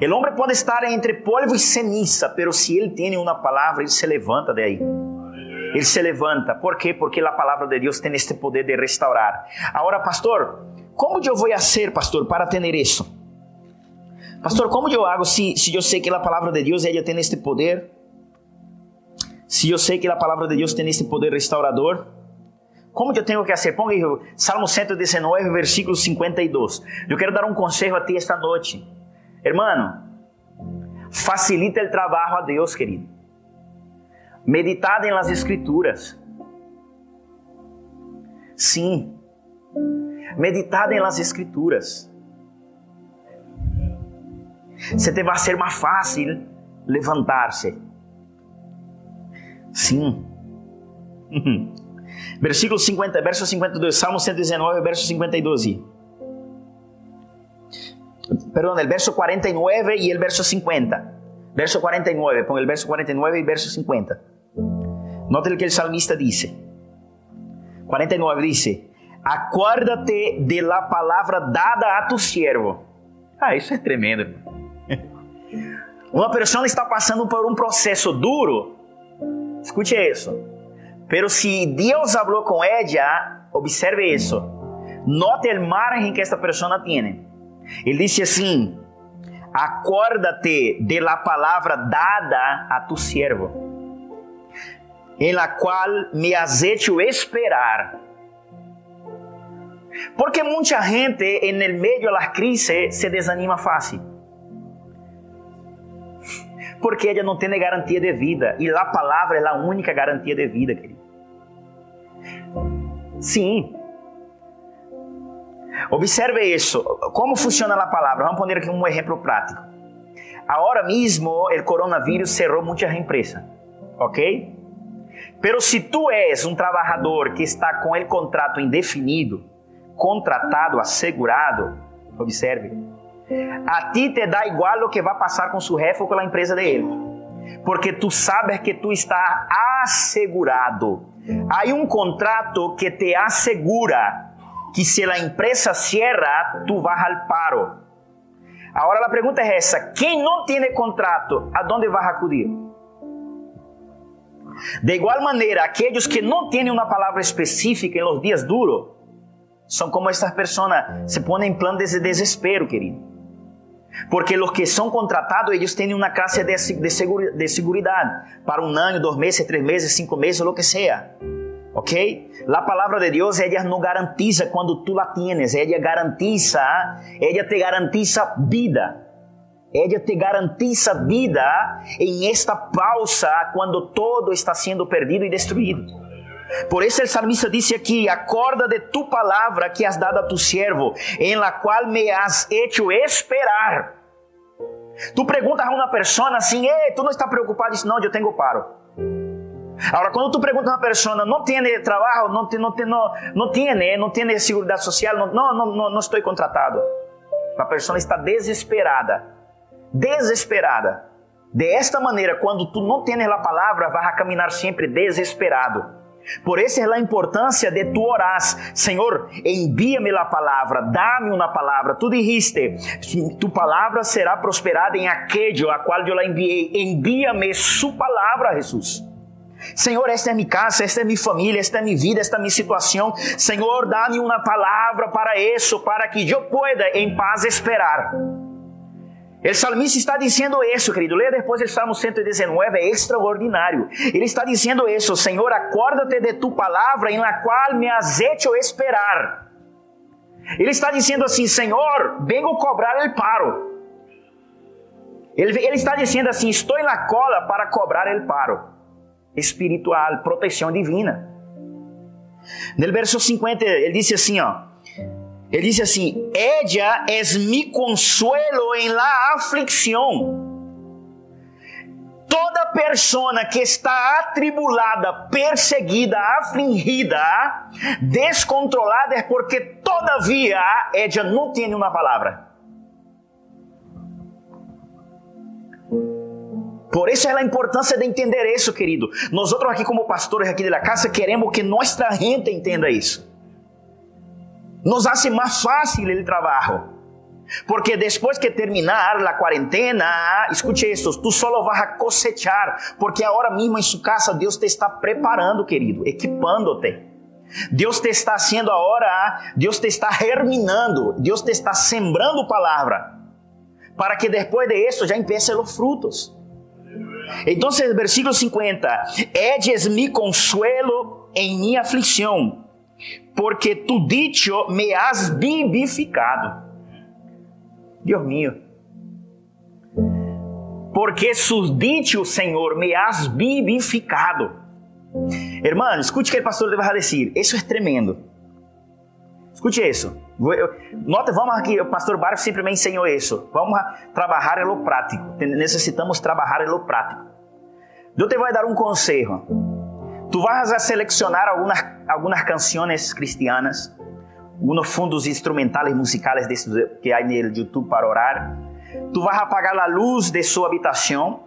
El hombre pode estar entre polvo e ceniza, pero si él tiene una palabra, ele se levanta de ahí. Ele se levanta. ¿Por quê? Porque a palavra de Deus tem este poder de restaurar. Agora, pastor, como eu vou fazer, pastor, para ter isso? Pastor, como eu hago se, se eu sei que a palavra de Deus ela tem este poder? Se eu sei que a palavra de Deus tem este poder restaurador? Como eu tenho que fazer? Aí Salmo 119, versículo 52. Eu quero dar um conselho a ti esta noite. Hermano, facilita o trabalho a Deus, querido. Meditad em las escrituras. Sim. Meditad em las escrituras. Se te vai ser mais fácil levantar-se. Sim. Versículo 50, verso 52, Salmo 119, verso 52. Perdão, el verso 49 e el verso 50. Verso 49, põe el verso 49 e verso 50. Note o que o salmista disse. 49 dice: Acuérdate de la palavra dada a tu siervo. Ah, isso é tremendo. Uma pessoa está passando por um processo duro. Escute isso. Pero se Deus falou com ella, observe isso. Note o margem que esta pessoa tem. Ele disse assim: Acuérdate de la palavra dada a tu siervo en la cual me has hecho esperar. Porque mucha gente en el medio de las crisis se desanima fácil. Porque ella no tiene garantía de vida. Y la palabra es la única garantía de vida, querido. Sim. Observe isso. Como funciona a palavra? Vamos poner aqui um exemplo prático. Agora mesmo, o coronavírus cerrou muitas empresas. Ok? Pero se tu és um trabalhador que está com el contrato indefinido, contratado, assegurado, observe, a ti te dá igual o que vai passar com su jefe ou com a empresa dele. Porque tu sabes que tu está assegurado. Há um contrato que te assegura que se a empresa cierra, tu vas al paro. Agora a pergunta é essa: quem não tem contrato, a dónde vai acudir? De igual maneira, aqueles que não têm uma palavra específica em los dias duros, são como estas pessoas, se põem em plano de desespero, querido. Porque os que são contratados, eles têm uma classe de, de, de seguridade para um ano, dois meses, três meses, cinco meses, o que seja. Ok? A palavra de Deus, ela não garantiza quando tu la tienes, ela garantiza, ela te garantiza vida. Ella te garantiza vida em esta pausa quando todo está sendo perdido e destruído. Por isso o salmista disse aqui: Acorda de tu palavra que has dado a tu siervo, em la qual me has hecho esperar. Tu perguntas a uma pessoa assim: Ei, tu não está preocupado? Diz: Não, eu tenho paro. Agora, quando tu perguntas a uma pessoa, não tem trabalho, não tem, não tem, não, não tem, não tem segurança social, não, não, não, não estou contratado. A pessoa está desesperada desesperada. De esta maneira, quando tu não tens a palavra, vas a caminhar sempre desesperado. Por isso é a importância de tu orar, Senhor, envia-me a palavra, dá-me uma palavra. Tu dijiste, tu palavra será prosperada em aquele a qual eu la enviei. Envia-me su palavra, Jesus. Senhor, esta é minha casa, esta é minha família, esta é minha vida, esta é minha situação. Senhor, dá-me uma palavra para isso, para que eu pueda em paz esperar. O salmista está dizendo isso, querido. Leia depois o Salmo 119, é extraordinário. Ele está dizendo isso: Senhor, acorda-te de tu palavra, em la qual me has esperar. Ele está dizendo assim: Senhor, vengo cobrar el paro. Ele, ele está dizendo assim: Estou na cola para cobrar el paro espiritual, proteção divina. No verso 50, ele disse assim: ó. Ele disse assim: Ella es mi consuelo en la aflicción. Toda persona que está atribulada, perseguida, afligida, descontrolada é porque todavia ella não tem uma palavra. Por isso é a importância de entender isso, querido. Nós outros aqui como pastores aqui da casa queremos que nossa gente entenda isso. Nos hace mais fácil o trabalho. Porque depois que terminar a quarentena, escute isso, tu só vas a cosechar, porque agora mesmo em sua casa Deus te está preparando, querido, equipando-te. Deus te está haciendo agora, Deus te está germinando, Deus te está sembrando palavra, para que depois de isso já empiecem os frutos. Então, versículo 50: Edes mi consuelo em minha aflição, porque tu dicho me has vivificado. Deus mío. Porque susdite o Senhor, me has vivificado. Hermano, escute o que o pastor deve dizer. Isso é tremendo. Escute isso. Nota, vamos aqui, o pastor Barco sempre me ensinou isso. Vamos trabalhar lo prático. Necessitamos trabalhar lo prático. Eu te vou dar um conselho. Tu vas a selecionar algumas, algumas canções cristianas alguns fundos instrumentais musicais que há no YouTube para orar. Tu vas apagar a luz de sua habitação,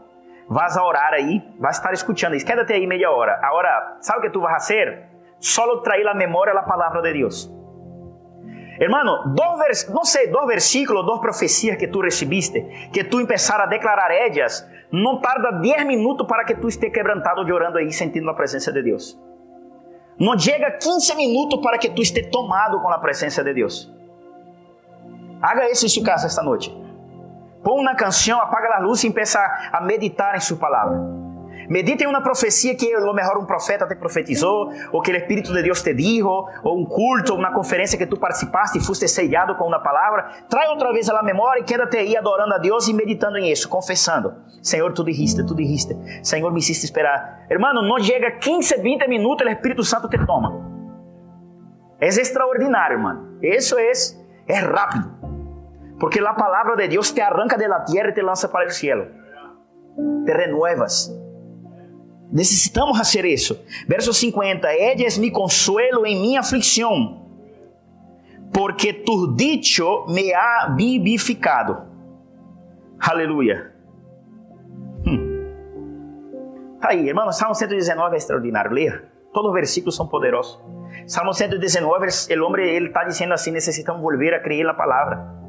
vas a orar aí, vas estar escutando isso. Quédate aí meia hora. Agora, sabe o que tu vas a fazer? Solo trair a memória a palavra de Deus. Hermano, dos vers não sei, dos versículos, dos profecias que tu recebiste, que tu empezar a declarar ellas, não tarda 10 minutos para que tu esteja quebrantado de orando aí, sentindo a presença de Deus. Não chega 15 minutos para que tu esteja tomado com a presença de Deus. Haga isso em sua casa esta noite. Põe uma canção, apaga a luz e empieza a meditar em sua palavra. Medita em uma profecia que a lo mejor um profeta te profetizou, ou que o Espírito de Deus te dijo, ou um culto, uma conferência que tu participaste e foste sellado com uma palavra. Trai outra vez a memória e quédate aí adorando a Deus e meditando em isso, confessando. Senhor, tu dijiste, tu dijiste. Senhor, me hiciste esperar. Hermano, não chega 15, 20 minutos, o Espírito Santo te toma. É extraordinário, hermano. Isso é, é rápido. Porque a palavra de Deus te arranca da terra e te lança para o cielo. Te renuevas. Necessitamos fazer isso. Verso 50: Edes mi consuelo em minha aflição, porque tu dicho me ha vivificado. Aleluia. Hum. Aí, irmão, Salmo 119 é extraordinário. Leia. Todos os versículos são poderosos. Salmo 119, o homem ele está dizendo assim: necessitamos volver a crer na palavra.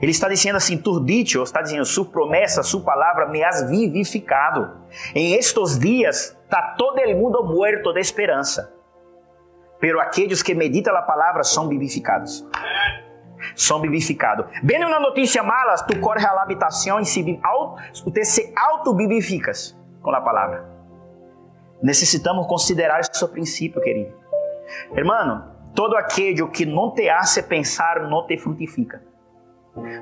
Ele está dizendo assim, tu dicho, está dizendo, sua promessa, sua palavra me has vivificado. Em estes dias está todo el mundo muerto de esperança. Pero aqueles que meditam a palavra são vivificados. São vivificados. Vendo uma notícia mala, tu corres à habitação e se, auto, se auto-vivificas com a palavra. Necessitamos considerar esse princípio, querido. Hermano, todo aquele que não te hace pensar não te frutifica.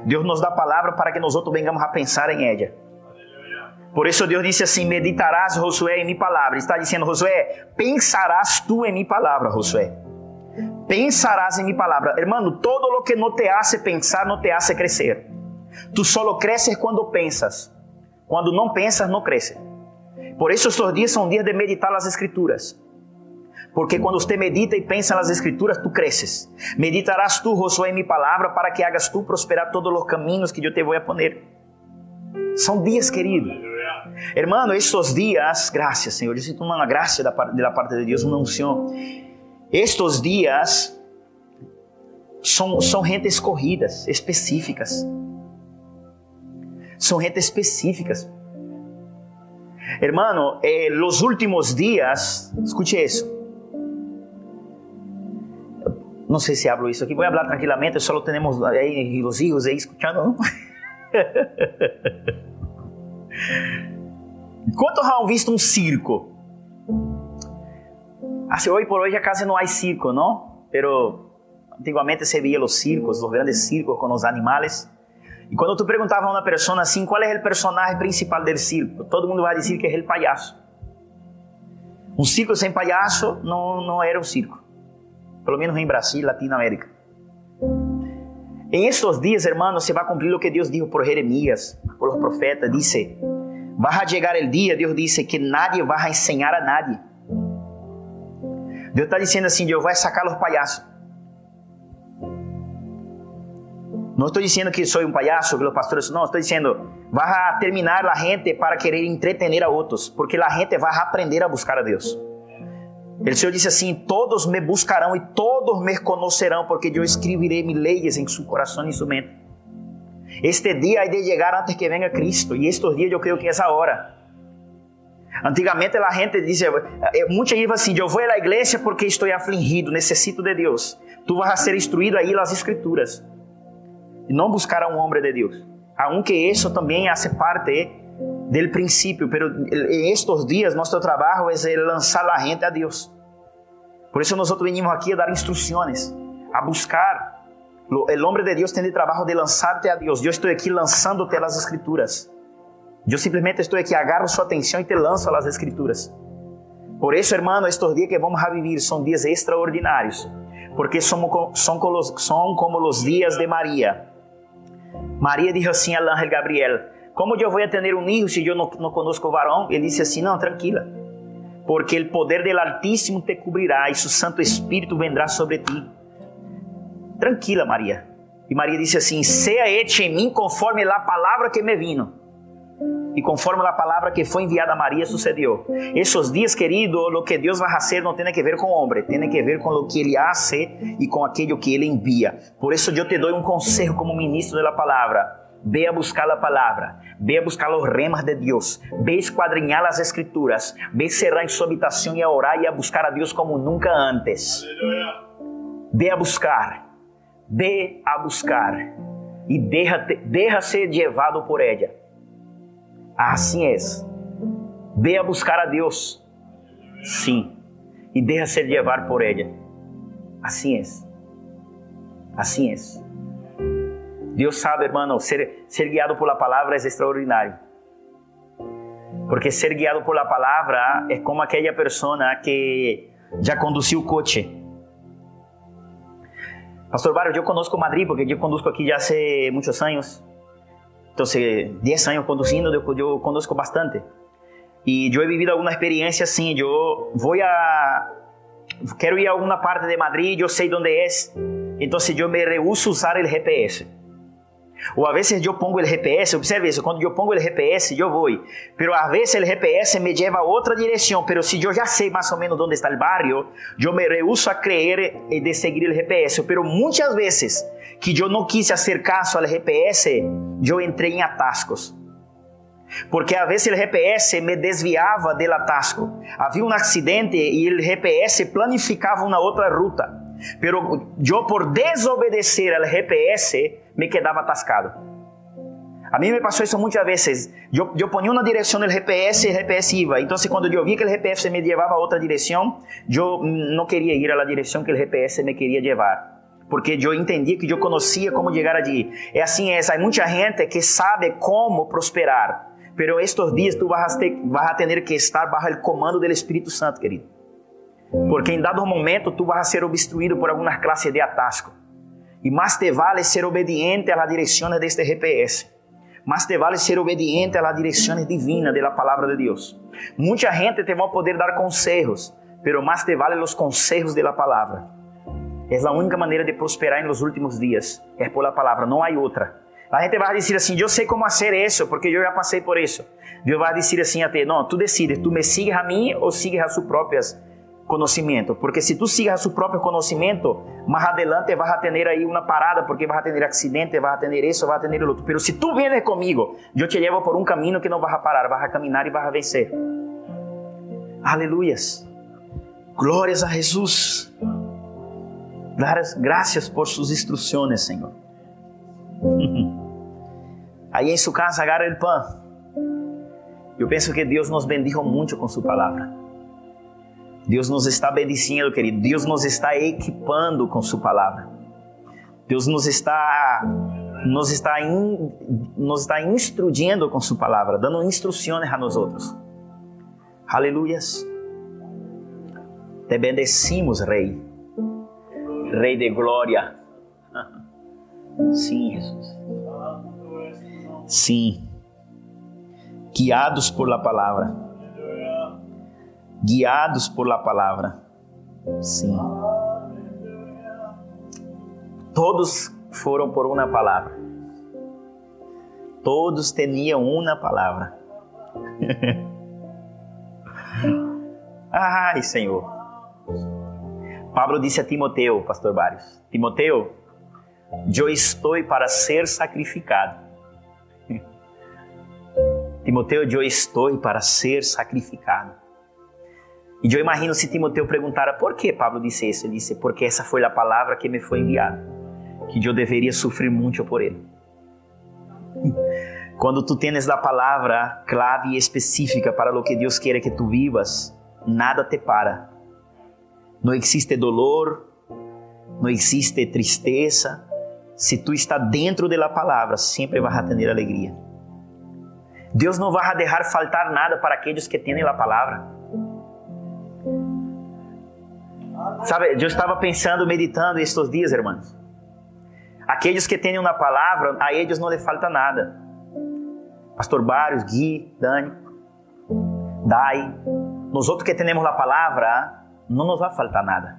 Deus nos dá palavra para que nós outros venhamos a pensar em ela. Por isso Deus disse assim: Meditarás, Josué, em minha palavra. Está dizendo, Josué, pensarás tu em minha palavra, Josué. Pensarás em minha palavra. Hermano, todo lo que não te hace pensar, não te hace crescer. Tu solo cresces quando pensas. Quando não pensas, não cresce. Por isso, estes dias são dias de meditar as Escrituras. Porque quando você medita e pensa nas escrituras, tu cresces. Meditarás tu, Josué, em minha palavra, para que hagas tu prosperar todos os caminhos que eu te vou a poner. São dias, querido. Hermano, estes dias, graças, Senhor, eu sinto uma graça da parte, da parte de Deus, uma unção. Estes dias são, são gente escorridas, específicas. São gente específicas. Hermano, eh, los últimos dias, escute isso não sei se hablo isso aqui, vou falar tranquilamente, só temos aí os hijos aí escutando. Quantos han visto um circo? Assim, hoje por hoje a casa não há circo, não? Pero antigamente se via os circos, os grandes circos com os animais. E quando tu perguntava a uma pessoa assim, qual é o personagem principal do circo? Todo mundo vai dizer que é o palhaço. Um circo sem palhaço não, não era um circo pelo menos em Brasil, Latinoamérica. En estos días, hermanos, se va a cumplir lo que Dios dijo por Jeremías, por los profetas. Dice, va a llegar el día, Dios que nadie va a enseñar a nadie. Deus está dizendo assim: Deus vai sacar os palhaços. Não estou dizendo que sou um palhaço, que os pastores, não, estou dizendo, vas a terminar a gente para querer entretener a outros, porque a gente vai aprender a buscar a Deus. O Senhor disse assim: Todos me buscarão e todos me conocerão, porque eu escreverei minhas leis em seu coração e sua mente. Este dia há de chegar antes que venha Cristo, e estes dias eu creio que é essa hora. Antigamente a gente dizia, eh, muita gente assim: Eu vou à igreja porque estou afligido, necessito de Deus. Tu vas a ser instruído aí nas Escrituras e não buscar a um homem de Deus. Aunque isso também hace parte del princípio, pero en estos dias nosso trabalho é lançar a gente a Deus. Por isso nós venimos aqui a dar instruções, a buscar. O homem de Deus tem o trabalho de lançar-te a Deus. Eu estou aqui lançando-te as Escrituras. Eu simplesmente estou aqui, agarro sua atenção e te lanço as Escrituras. Por isso, hermano, estes dias que vamos a vivir são dias extraordinários, porque são, são como os dias de Maria. Maria disse assim a ángel Gabriel: Como eu vou ter um filho se eu não, não conosco o varão? Ele disse assim: Não, tranquila, porque o poder do Altíssimo te cobrirá e seu Santo Espírito vendrá sobre ti. Tranquila, Maria. E Maria disse assim: Seja hecho em mim conforme a palavra que me vino. E conforme a palavra que foi enviada a Maria, sucedeu. Esses dias, querido, o que Deus vai fazer não tem que ver com o homem, tem que ver com o que Ele hace e com aquilo que Ele envia. Por isso, eu te dou um conselho como ministro da palavra. Ve a buscar a palavra, ve a buscar os remas de Deus, ve a as escrituras, ve a cerrar sua habitação e a orar e a buscar a Deus como nunca antes. Ve a buscar, ve a buscar e deixa ser levado por ela. Assim é. Ve a buscar a Deus. Sim. E deixa ser levar por ela. Assim é. Assim é. Deus sabe, hermano, ser, ser guiado por la palavra é extraordinário. Porque ser guiado por la palavra é como aquela pessoa que já conduziu o coche. Pastor Barrio, eu conosco Madrid porque eu conduzco aqui já há muitos anos. Entonces, 10 años conduciendo, yo, yo conozco bastante. Y yo he vivido alguna experiencia así. Yo voy a. Quiero ir a alguna parte de Madrid, yo sé dónde es. Entonces yo me rehuso usar el GPS. O a veces yo pongo el GPS, observe eso, cuando yo pongo el GPS yo voy, pero a veces el GPS me lleva a otra dirección, pero si yo ya sé más o menos dónde está el barrio, yo me rehuso a creer de seguir el GPS, pero muchas veces que eu não quis fazer caso ao GPS, eu entrei em atascos. Porque a vezes o GPS me desviava do atasco. Havia um acidente e o GPS planificava uma outra ruta. Pero eu, por desobedecer ao GPS, me quedava atascado. A mim me passou isso muitas vezes. Eu, eu ponía uma direção no GPS e o GPS iba. Então, quando eu via que o GPS me levava a outra direção, eu não queria ir à direção que o GPS me queria levar porque eu entendi que eu conhecia como chegar ali. É assim, é, há muita gente que sabe como prosperar, pero estes dias tu vas a, ter, vas a que estar bajo o comando do Espírito Santo, querido. Porque em dado momento tu vas a ser obstruído por alguma classe de atasco. E mais te vale ser obediente às direções deste GPS. Mais te vale ser obediente às direções divinas da palavra de Deus. Muita gente te vai poder dar conselhos, pero mais te vale os conselhos da palavra. É a única maneira de prosperar nos últimos dias. É por la palavra, não há outra. A gente vai dizer assim, eu sei como fazer isso, porque eu já passei por isso. Deus vai dizer assim a ti, não, tu decides, tu me sigues a mim ou sigues a seus próprios conhecimento. Porque se tu sigues a seu próprio conhecimento, mais adelante vas a ter aí uma parada, porque vas a ter acidente, vas a ter isso, vas a ter outro. Pero se tu vienes comigo, eu te levo por um caminho que não vas a parar, vas a caminhar e vas a vencer. Aleluias. Glórias a Jesus. Dar gracias por sus instrucciones, Señor. Aí em sua casa agarra o pão. Eu penso que Deus nos bendijo muito com sua palavra. Deus nos está bendicindo, querido. Deus nos está equipando com sua palavra. Deus nos está nos está in, nos está instruyendo com sua palavra, dando instruções a nós outros. Aleluias. Te bendecimos, Rei. Rei de glória. Sim, Jesus. Sim. Guiados por la palavra. Guiados por la palavra. Sim. Todos foram por uma palavra. todos tinham uma palavra. Ai, Senhor. Pablo disse a Timoteo, pastor Barrios, Timoteo, eu estou para ser sacrificado. Timoteo, eu estou para ser sacrificado. E eu imagino se Timoteo perguntara por que Pablo disse isso. Ele disse, porque essa foi a palavra que me foi enviada, que eu deveria sofrer muito por ele. Quando tu tens a palavra clave e específica para o que Deus quer que tu vivas, nada te para. Não existe dolor, não existe tristeza. Se tu está dentro da palavra, sempre vas a ter alegria. Deus não vai deixar faltar nada para aqueles que têm a palavra. Sabe, eu estava pensando, meditando estes dias, irmãos. Aqueles que têm uma palavra, a eles não lhe falta nada. Pastor Barrios, Gui, Dani, Dai, nós outros que temos a palavra, não nos vai faltar nada.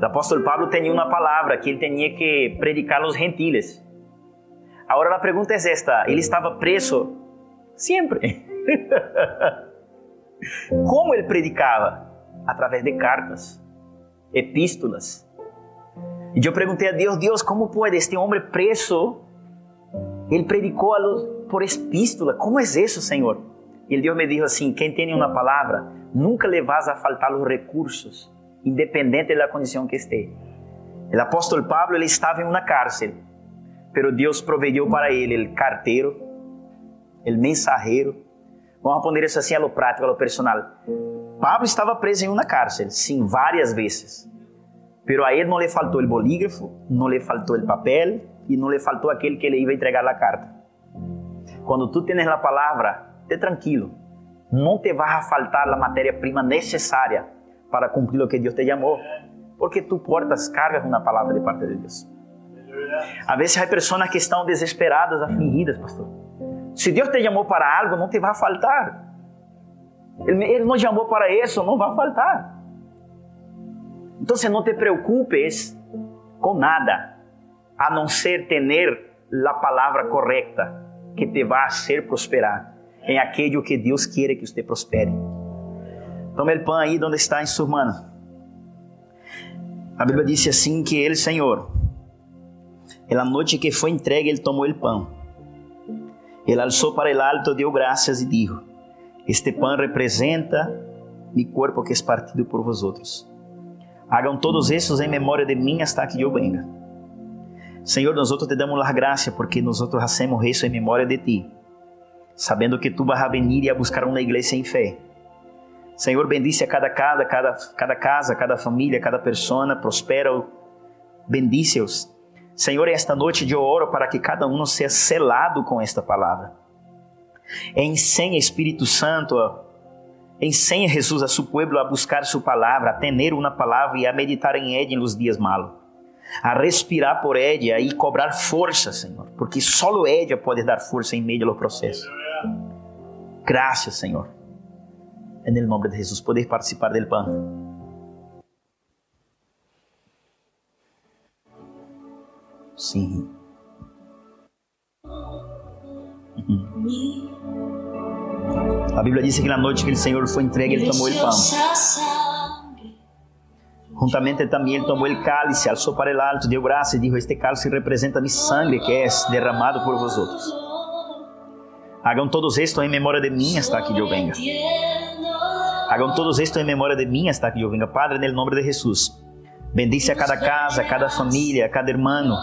O apóstolo Pablo tinha uma palavra que ele tinha que predicar aos gentiles. Agora a pergunta é esta: ele estava preso sempre. Como ele predicava? Através de cartas, epístolas. E eu perguntei a Deus: Deus, como pode este homem preso ele predicou por epístola. Como é isso, Senhor? E Deus me disse assim: quem tem uma palavra, nunca lhe vas a faltar os recursos, independente da condição que esteja. O apóstolo Pablo ele estava em uma cárcel, pero Deus proveu para ele o carteiro, o mensageiro. Vamos responder isso assim a lo prático, a lo personal. Pablo estava preso em uma cárcel, sim, várias vezes. Pero a ele não lhe faltou o bolígrafo, não lhe faltou o papel, e não lhe faltou aquele que lhe ia entregar a carta. Quando tu tens a palavra, te tranquilo. Não te vai faltar a matéria-prima necessária para cumprir o que Deus te chamou. Porque tu portas cargas uma palavra de parte de Deus. A vezes há pessoas que estão desesperadas, afligidas, pastor. Se Deus te chamou para algo, não te vai faltar. Ele, não chamou para isso, não vai faltar. Então, não te preocupes com nada a não ser tener a palavra correta que te vai fazer prosperar em aquilo que Deus quer que você prospere. Tome o pão aí onde está em sua mano. A Bíblia diz assim que ele, Senhor, na noite que foi entregue, ele tomou o pão. Ele alçou para o alto, deu graças e disse: Este pão representa mi corpo que é partido por vosotros. Hagam todos esses em memória de mim hasta que eu venga. Senhor, nós te damos a graça porque nós hacemos isso em memória de ti, sabendo que tu vas a venir e a buscar uma igreja em fé. Senhor, bendice a cada casa, cada, cada casa, cada família, cada pessoa, prospera, bendice-os. Senhor, esta noite eu oro para que cada um seja selado com esta palavra. Ensine, Espírito Santo, ensine Jesus a seu povo a buscar sua palavra, a ter uma palavra e a meditar em ela nos dias malos a respirar por ella e cobrar força, Senhor, porque só ella pode dar força em meio ao processo. Graças, Senhor. É no nome de Jesus poder participar do pão. Sim. Uhum. A Bíblia diz que na noite que o Senhor foi entregue, ele tomou o pão. Juntamente também ele tomou o cálice, alçou para o alto, deu graça e disse: Este cálice representa mi sangue que é derramado por vosotros. Hagam todos esto em memória de mim hasta que eu venga. Hagam todos esto em memória de mim hasta que eu venga. Padre, no nome de Jesus, bendice a cada casa, a cada família, a cada irmão.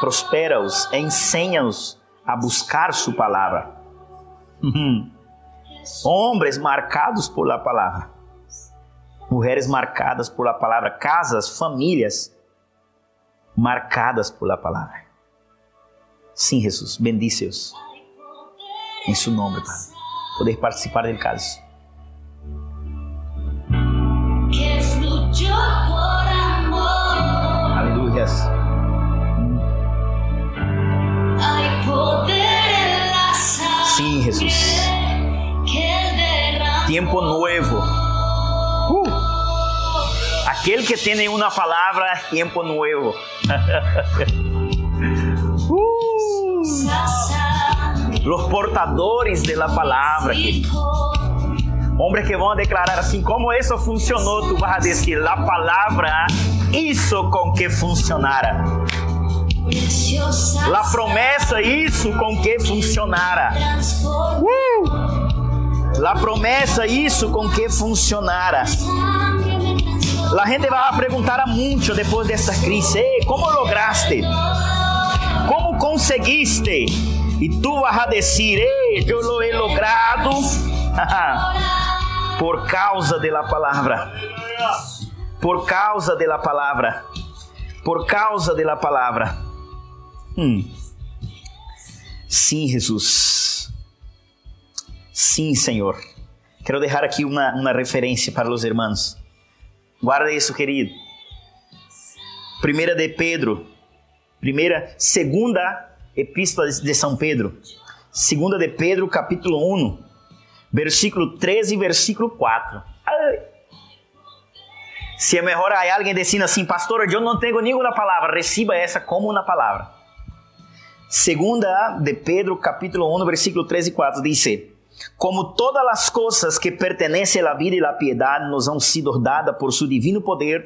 Prospera-os, ensina-os a buscar Sua palavra. Homens marcados por la palavra mulheres marcadas por la palavra, casas, famílias marcadas por la palavra. Sim, Jesus, bendice-os. Em seu nome, Pai. Poder participar del caso. Aleluia. Sim, Jesus. Tiempo nuevo. Uh. Aquel que tiene una palabra, tiempo nuevo. Uh. Los portadores de la palabra. Hombres que van a declarar assim: como eso funcionó, tu vas a decir: la palabra hizo con que funcionara. La promessa isso com que funcionara. Uh! La promessa isso com que funcionara. La gente vai perguntar a muito depois dessa crise, hey, como lograste? Como conseguiste? E tu vas a decir, hey, eu lo he logrado por causa de la palavra. Por causa de la palavra. Por causa de la palavra. Hum. Sim, Jesus. Sim, Senhor. Quero deixar aqui uma, uma referência para os irmãos. Guarda isso, querido. Primeira de Pedro, primeira, segunda epístola de São Pedro. Segunda de Pedro, capítulo 1, versículo 13 e versículo 4. Ai. Se é melhor aí alguém dizendo assim, pastor, eu não tenho nenhuma palavra, receba essa como uma palavra. Segunda de Pedro, capítulo 1, versículo 13 e 4, diz: Como todas as coisas que pertencem à vida e à piedade nos han sido dadas por su divino poder,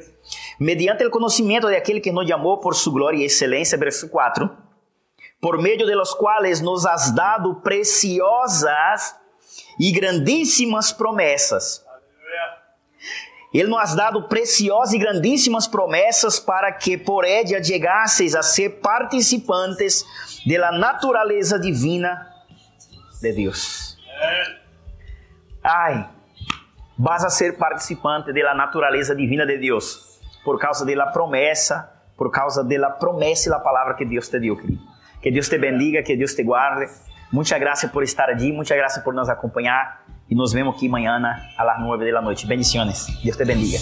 mediante o conhecimento de aquele que nos chamou por su glória e excelência, versículo 4, por meio de los quais nos has dado preciosas e grandíssimas promessas. Ele nos has dado preciosas e grandíssimas promessas para que por ella llegasseis a ser participantes de la naturaleza divina de Deus. Ai, vas a ser participante de la naturaleza divina de Deus por causa de la por causa de la e la palavra que Deus te deu, querido. Que Deus te bendiga, que Deus te guarde. Muchas gracias por estar allí, muchas gracias por nos acompanhar e nos vemos aqui amanhã a las 9 da noite. Bendiciones. Deus te bendiga.